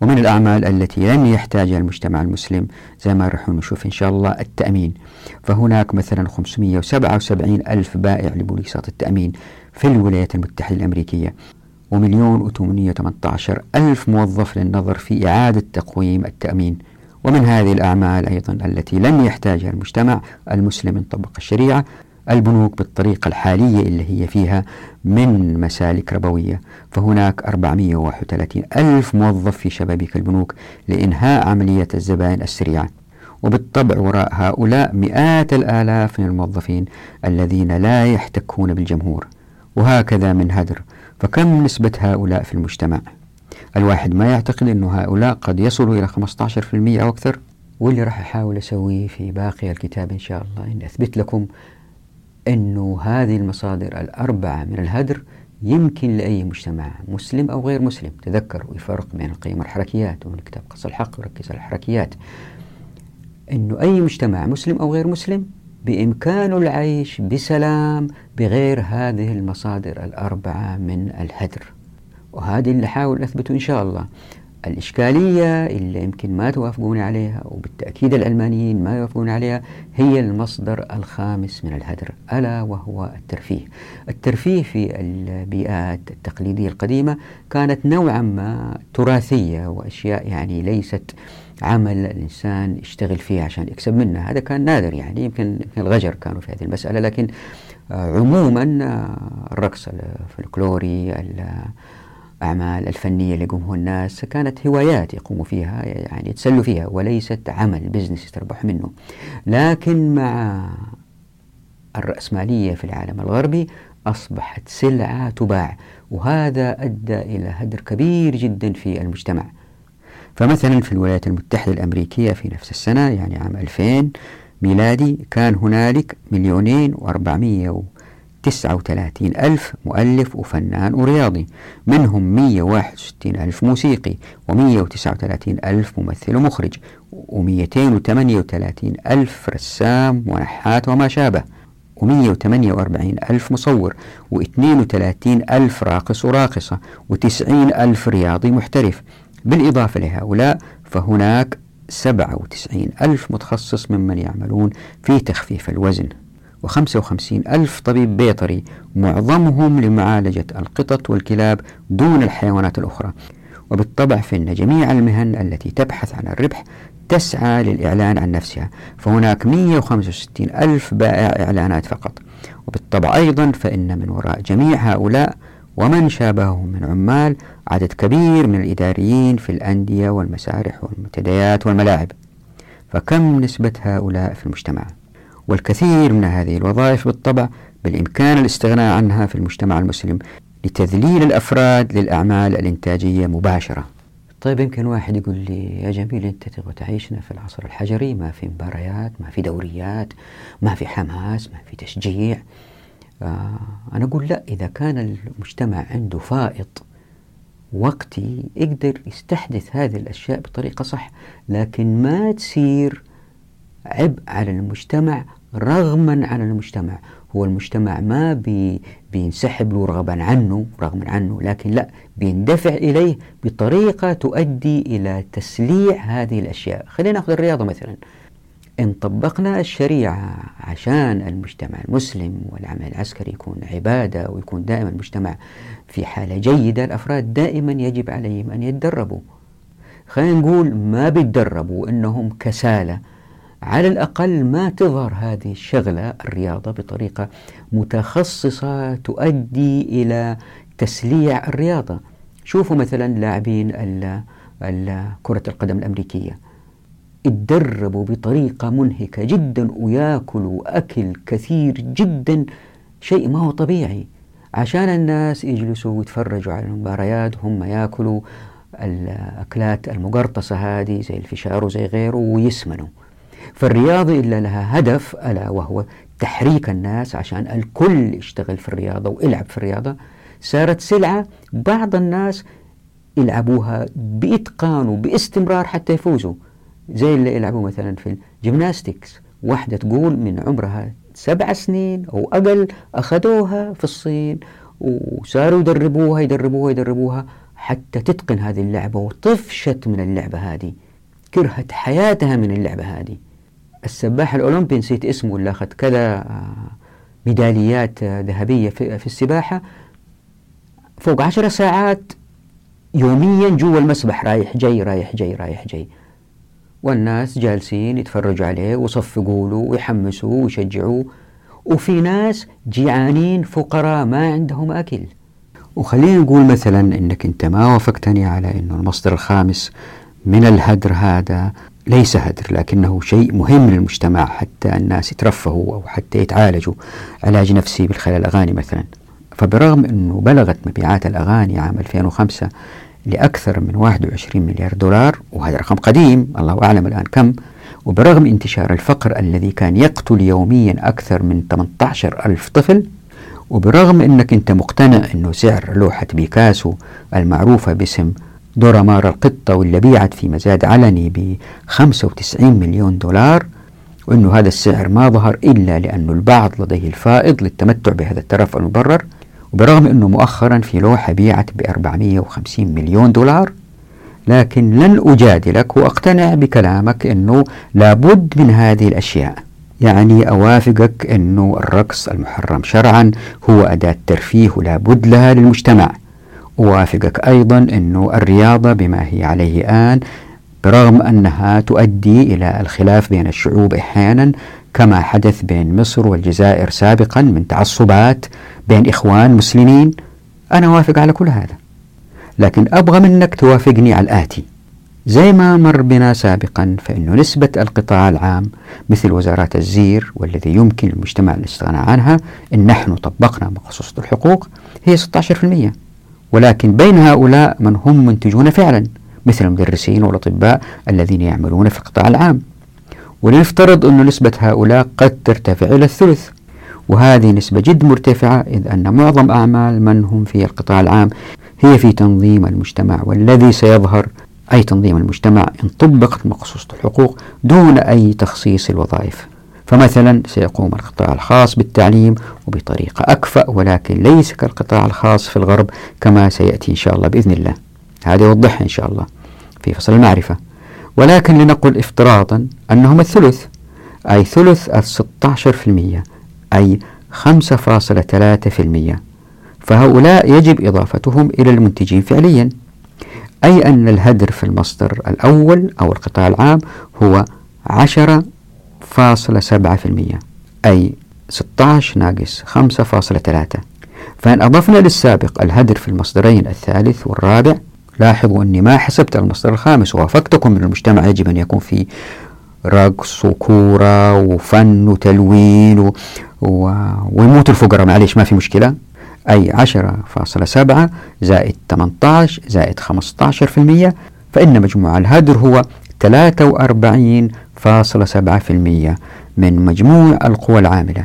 ومن الأعمال التي لن يحتاجها المجتمع المسلم زي ما راح نشوف إن شاء الله التأمين. فهناك مثلا 577 ألف بائع لبوليصات التأمين في الولايات المتحدة الأمريكية. ومليون وثمانية عشر ألف موظف للنظر في إعادة تقويم التأمين. ومن هذه الأعمال أيضا التي لن يحتاجها المجتمع المسلم من طبق الشريعة البنوك بالطريقة الحالية اللي هي فيها من مسالك ربوية. فهناك 431 ألف موظف في شبابيك البنوك لإنهاء عملية الزبائن السريعة. وبالطبع وراء هؤلاء مئات الآلاف من الموظفين الذين لا يحتكون بالجمهور. وهكذا من هدر. فكم نسبة هؤلاء في المجتمع؟ الواحد ما يعتقد أن هؤلاء قد يصلوا إلى 15% أو أكثر. واللي راح أحاول أسويه في باقي الكتاب إن شاء الله إن أثبت لكم أنه هذه المصادر الأربعة من الهدر يمكن لأي مجتمع مسلم أو غير مسلم. تذكروا الفرق بين القيم والحركيات ومن كتاب قص الحق وركز على الحركيات. أنه أي مجتمع مسلم أو غير مسلم بإمكانه العيش بسلام بغير هذه المصادر الأربعة من الهدر. وهذه اللي حاول أثبته إن شاء الله. الإشكالية اللي يمكن ما توافقون عليها وبالتأكيد العلمانيين ما يوافقون عليها هي المصدر الخامس من الهدر ألا وهو الترفيه. الترفيه في البيئات التقليدية القديمة كانت نوعا ما تراثية وأشياء يعني ليست عمل الإنسان يشتغل فيه عشان يكسب منه. هذا كان نادر يعني يمكن الغجر كانوا في هذه المسألة لكن عموما الرقص الفلكلوري الأعمال الفنية اللي يقومها الناس كانت هوايات يقوموا فيها يعني يتسلوا فيها وليست عمل بزنس يستربح منه. لكن مع الرأسمالية في العالم الغربي أصبحت سلعة تباع وهذا أدى إلى هدر كبير جدا في المجتمع. فمثلا في الولايات المتحدة الأمريكية في نفس السنة يعني عام 2000 ميلادي كان هنالك مليونين وأربعمية تسعة وثلاثين ألف مؤلف وفنان ورياضي منهم مية واحد وستين ألف موسيقي ومية وتسعة وثلاثين ألف ممثل ومخرج وميتين وثمانية وثلاثين ألف رسام ونحات وما شابه ومية وثمانية وأربعين ألف مصور واثنين وثلاثين ألف راقص وراقصة وتسعين ألف رياضي محترف. بالإضافة لهؤلاء فهناك 97 ألف متخصص ممن يعملون في تخفيف الوزن و55 ألف طبيب بيطري معظمهم لمعالجة القطط والكلاب دون الحيوانات الأخرى. وبالطبع فإن جميع المهن التي تبحث عن الربح تسعى للإعلان عن نفسها فهناك 165 ألف بائع إعلانات فقط. وبالطبع أيضا فإن من وراء جميع هؤلاء ومن شابههم من عمال عدد كبير من الإداريين في الأندية والمسارح والمنتديات والملاعب. فكم نسبة هؤلاء في المجتمع؟ والكثير من هذه الوظائف بالطبع بالإمكان الاستغناء عنها في المجتمع المسلم لتذليل الأفراد للأعمال الإنتاجية مباشرة. طيب يمكن واحد يقول لي يا جميل أنت تبغى تعيشنا في العصر الحجري؟ ما في مباريات ما في دوريات ما في حماس ما في تشجيع. أنا أقول لا إذا كان المجتمع عنده فائض وقتي يقدر يستحدث هذه الأشياء بطريقة صح لكن ما تصير عبء على المجتمع رغما عن المجتمع. هو المجتمع ما بي بينسحب له رغبا عنه رغما عنه لكن لا بيندفع إليه بطريقة تؤدي إلى تسليع هذه الأشياء. خلينا نأخذ الرياضة مثلا. إن طبقنا الشريعة عشان المجتمع المسلم والعمل العسكري يكون عبادة ويكون دائما المجتمع في حالة جيدة الأفراد دائما يجب عليهم أن يتدربوا. خلينا نقول ما بيتدربوا إنهم كسالة على الأقل ما تظهر هذه الشغلة الرياضة بطريقة متخصصة تؤدي إلى تسليع الرياضة. شوفوا مثلا لاعبين كرة القدم الأمريكية. اتدربوا بطريقة منهكة جدا ويأكلوا أكل كثير جدا شيء ما هو طبيعي. عشان الناس يجلسوا ويتفرجوا على المباريات هم يأكلوا الأكلات المقرطسة هذه زي الفشار وزي غيره ويسمنوا. فالرياضة إلا لها هدف ألا وهو تحريك الناس عشان الكل يشتغل في الرياضة ويلعب في الرياضة. صارت سلعة بعض الناس يلعبوها بإتقان وباستمرار حتى يفوزوا. زي اللي يلعبوا مثلا في الجيمناستكس واحدة تقول من عمرها سبع سنين أو أقل أخذوها في الصين وصاروا يدربوها يدربوها يدربوها حتى تتقن هذه اللعبة وطفشت من اللعبة هذه. كرهت حياتها من اللعبة هذه. السباح الأولمبي نسيت اسمه اللي أخذ كذا ميداليات ذهبية في السباحة. فوق عشر ساعات يوميا جوا المسبح رايح جاي رايح جاي رايح جاي. والناس جالسين يتفرجوا عليه ويصفقوا له ويحمسوه ويشجعوه وفي ناس جيعانين فقراء ما عندهم أكل. وخلينا نقول مثلا إنك أنت ما وافقتني على إنه المصدر الخامس من الهدر هذا ليس هدر لكنه شيء مهم للمجتمع حتى الناس يترفهوا أو حتى يتعالجوا. علاج نفسي بالخلال الأغاني مثلا. فبرغم إنه بلغت مبيعات الأغاني عام 2005 لأكثر من 21 مليار دولار وهذا رقم قديم الله أعلم الآن كم. وبرغم انتشار الفقر الذي كان يقتل يوميا أكثر من 18 ألف طفل وبرغم أنك أنت مقتنع أنه سعر لوحة بيكاسو المعروفة باسم دورا مار القطة واللي بيعت في مزاد علني ب 95 مليون دولار وأنه هذا السعر ما ظهر إلا لأنه البعض لديه الفائض للتمتع بهذا الترف المبرر. وبرغم إنه مؤخرا في لوحة بيعت ب 450 مليون دولار لكن لن أجادلك وأقتنع بكلامك إنه لابد من هذه الأشياء. يعني أوافقك أنه الرقص المحرم شرعا هو أداة ترفيه ولا بد لها للمجتمع. أوافقك أيضا أنه الرياضة بما هي عليه الآن برغم أنها تؤدي إلى الخلاف بين الشعوب أحيانا كما حدث بين مصر والجزائر سابقا من تعصبات بين إخوان مسلمين. أنا أوافق على كل هذا لكن أبغى منك توافقني على الآتي. زي ما مر بنا سابقا فإنه نسبة القطاع العام مثل وزارات الزير والذي يمكن للمجتمع الاستغناء عنها إن نحن طبقنا مقصوصة الحقوق هي 16% ولكن بين هؤلاء من هم منتجون فعلا مثل المدرسين والأطباء الذين يعملون في القطاع العام. ولنفترض أن نسبة هؤلاء قد ترتفع إلى الثلث. وهذه نسبة جد مرتفعة إذ أن معظم أعمال من هم في القطاع العام هي في تنظيم المجتمع والذي سيظهر أي تنظيم المجتمع إن طبقت مقصوصة الحقوق دون أي تخصيص الوظائف. فمثلا سيقوم القطاع الخاص بالتعليم وبطريقة أكفأ ولكن ليس كالقطاع الخاص في الغرب كما سيأتي إن شاء الله بإذن الله. هذا يوضحها إن شاء الله في فصل المعرفة. ولكن لنقل افتراضا أنهم الثلث أي ثلث في المية أي خمسة فاصلة ثلاثة في المية. فهؤلاء يجب إضافتهم إلى المنتجين فعليا أي أن الهدر في المصدر الأول أو القطاع العام هو عشرة فاصلة سبعة في المية أي 16 ناقص خمسة فاصلة ثلاثة. فإن أضفنا للسابق الهدر في المصدرين الثالث والرابع لاحظوا أني ما حسبت المصدر الخامس ووافقتكم من المجتمع يجب أن يكون في رقص وكورة وفن وتلوين و... و... ويموت الفقراء. معليش ما في مشكلة. أي 10.7 زائد 18 زائد 15% فإن مجموع الهدر هو 43.7% من مجموع القوى العاملة.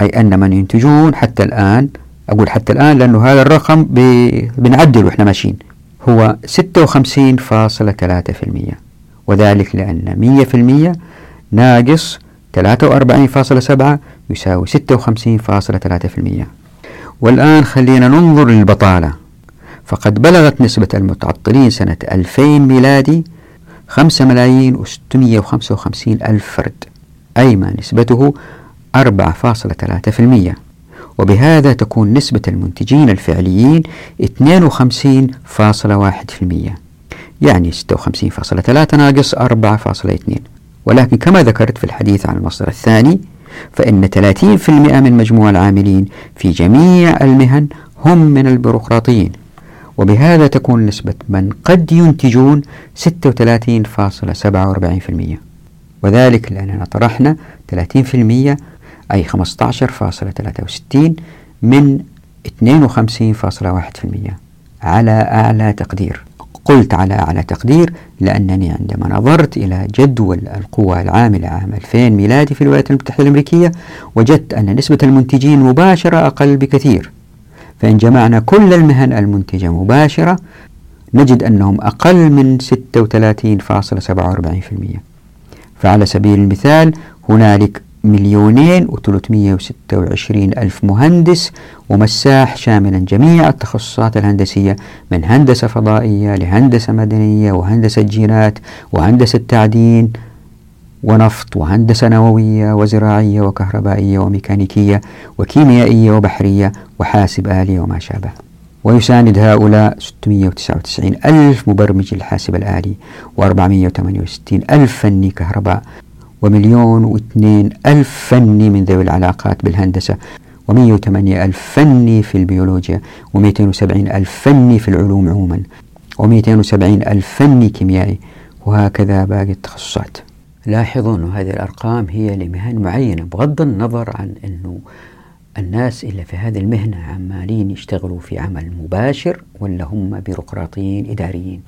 أي أن من ينتجون حتى الآن أقول حتى الآن لأنه هذا الرقم بنعدل وإحنا ماشيين. هو 56.3% وذلك لأن 100% ناقص 43.7 يساوي 56.3% والآن خلينا ننظر للبطالة. فقد بلغت نسبة المتعطلين سنة 2000 ميلادي 5 ملايين و655 ألف فرد أي ما نسبته 4.3% وبهذا تكون نسبة المنتجين الفعليين 52.1% يعني 56.3 ناقص 4.2 ولكن كما ذكرت في الحديث عن المصدر الثاني فإن 30% من مجموع العاملين في جميع المهن هم من البيروقراطيين. وبهذا تكون نسبة من قد ينتجون 36.47% وذلك لأننا طرحنا 30% أي 15.63 من 52.1% على أعلى تقدير. قلت على أعلى تقدير لأنني عندما نظرت إلى جدول القوى العاملة عام 2000 ميلادي في الولايات المتحدة الأمريكية وجدت أن نسبة المنتجين مباشرة أقل بكثير. فإن جمعنا كل المهن المنتجة مباشرة نجد أنهم أقل من 36.47% فعلى سبيل المثال هنالك مليونين وثلاثمية وستة وعشرين ألف مهندس ومساح شاملا جميع التخصصات الهندسية من هندسة فضائية لهندسة مدنية وهندسة جينات وهندسة تعدين ونفط وهندسة نووية وزراعية وكهربائية وميكانيكية وكيميائية وبحرية وحاسب آلي وما شابه. ويساند هؤلاء 699 ألف مبرمج الحاسب الآلي و468 ألف فني كهرباء ومليون واثنين ألف فني من ذوي العلاقات بالهندسة و108 ألف فني في البيولوجيا و270 ألف فني في العلوم عموما و270 ألف فني كيميائي وهكذا باقي التخصصات. لاحظوا أن هذه الأرقام هي لمهن معينة بغض النظر عن أنه الناس اللي في هذه المهنة عمالين يشتغلوا في عمل مباشر ولا هم بيروقراطيين إداريين.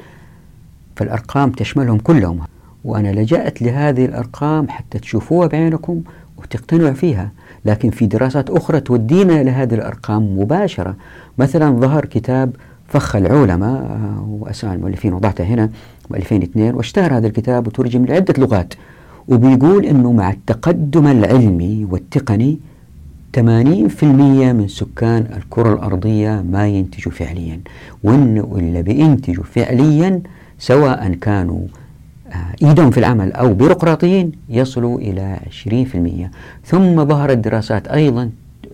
فالأرقام تشملهم كلهم. وأنا لجأت لهذه الأرقام حتى تشوفوها بعينكم وتقتنعوا فيها. لكن في دراسات أخرى تودينا لهذه الأرقام مباشرة. مثلا ظهر كتاب فخ العولمة وأسماء المؤلفين وضعتها هنا 2002 واشتهر هذا الكتاب وترجم لعدة لغات. وبيقول أنه مع التقدم العلمي والتقني 80% من سكان الكرة الأرضية ما ينتجوا فعليا وإنه اللي بينتجوا فعليا سواء كانوا إيدهم في العمل أو بيروقراطيين يصلوا إلى 20% ثم ظهرت دراسات أيضا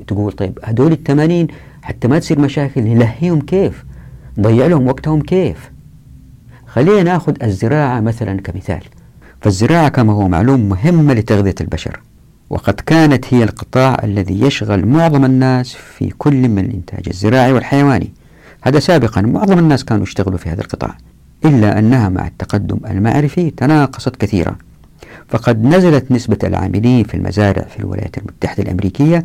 تقول طيب هدول الثمانين حتى ما تصير مشاكل نلهيهم كيف؟ نضيع لهم وقتهم كيف؟ خلينا نأخذ الزراعة مثلا كمثال. فالزراعة كما هو معلوم مهمة لتغذية البشر وقد كانت هي القطاع الذي يشغل معظم الناس في كل من الإنتاج الزراعي والحيواني. هذا سابقا معظم الناس كانوا يشتغلوا في هذا القطاع. إلا أنها مع التقدم المعرفي تناقصت كثيرا. فقد نزلت نسبة العاملين في المزارع في الولايات المتحدة الأمريكية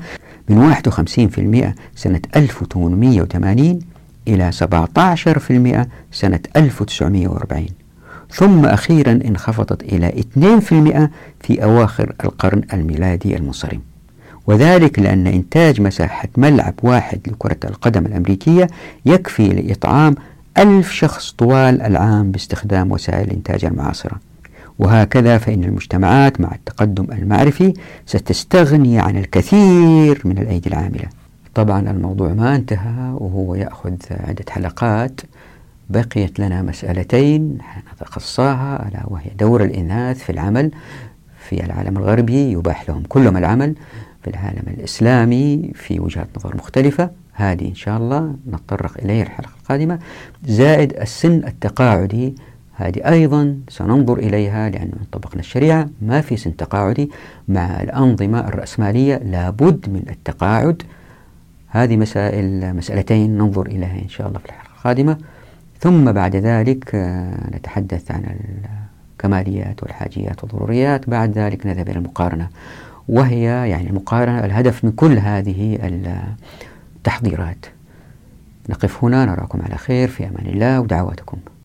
من 51% سنة 1880 إلى 17% سنة 1940 ثم أخيرا انخفضت إلى 2% في أواخر القرن الميلادي المنصرم. وذلك لأن إنتاج مساحة ملعب واحد لكرة القدم الأمريكية يكفي لإطعام ألف شخص طوال العام باستخدام وسائل الإنتاج المعاصرة. وهكذا فإن المجتمعات مع التقدم المعرفي ستستغني عن الكثير من الأيدي العاملة. طبعا الموضوع ما انتهى وهو يأخذ عدة حلقات. بقيت لنا مسألتين نتخصاها ألا وهي دور الإناث في العمل في العالم الغربي يباح لهم كلهم العمل في العالم الإسلامي في وجهات نظر مختلفة. هذه إن شاء الله نتطرق إليه الحلقة القادمة. زائد السن التقاعدي هذه أيضا سننظر إليها لأن طبقنا الشريعة ما في سن تقاعدي مع الأنظمة الرأسمالية لابد من التقاعد. هذه مسائل مسألتين ننظر إليها إن شاء الله في الحلقة القادمة. ثم بعد ذلك آه، نتحدث عن الكماليات والحاجيات والضروريات. بعد ذلك نذهب إلى المقارنة وهي يعني المقارنة الهدف من كل هذه التحضيرات. نقف هنا نراكم على خير في أمان الله ودعواتكم.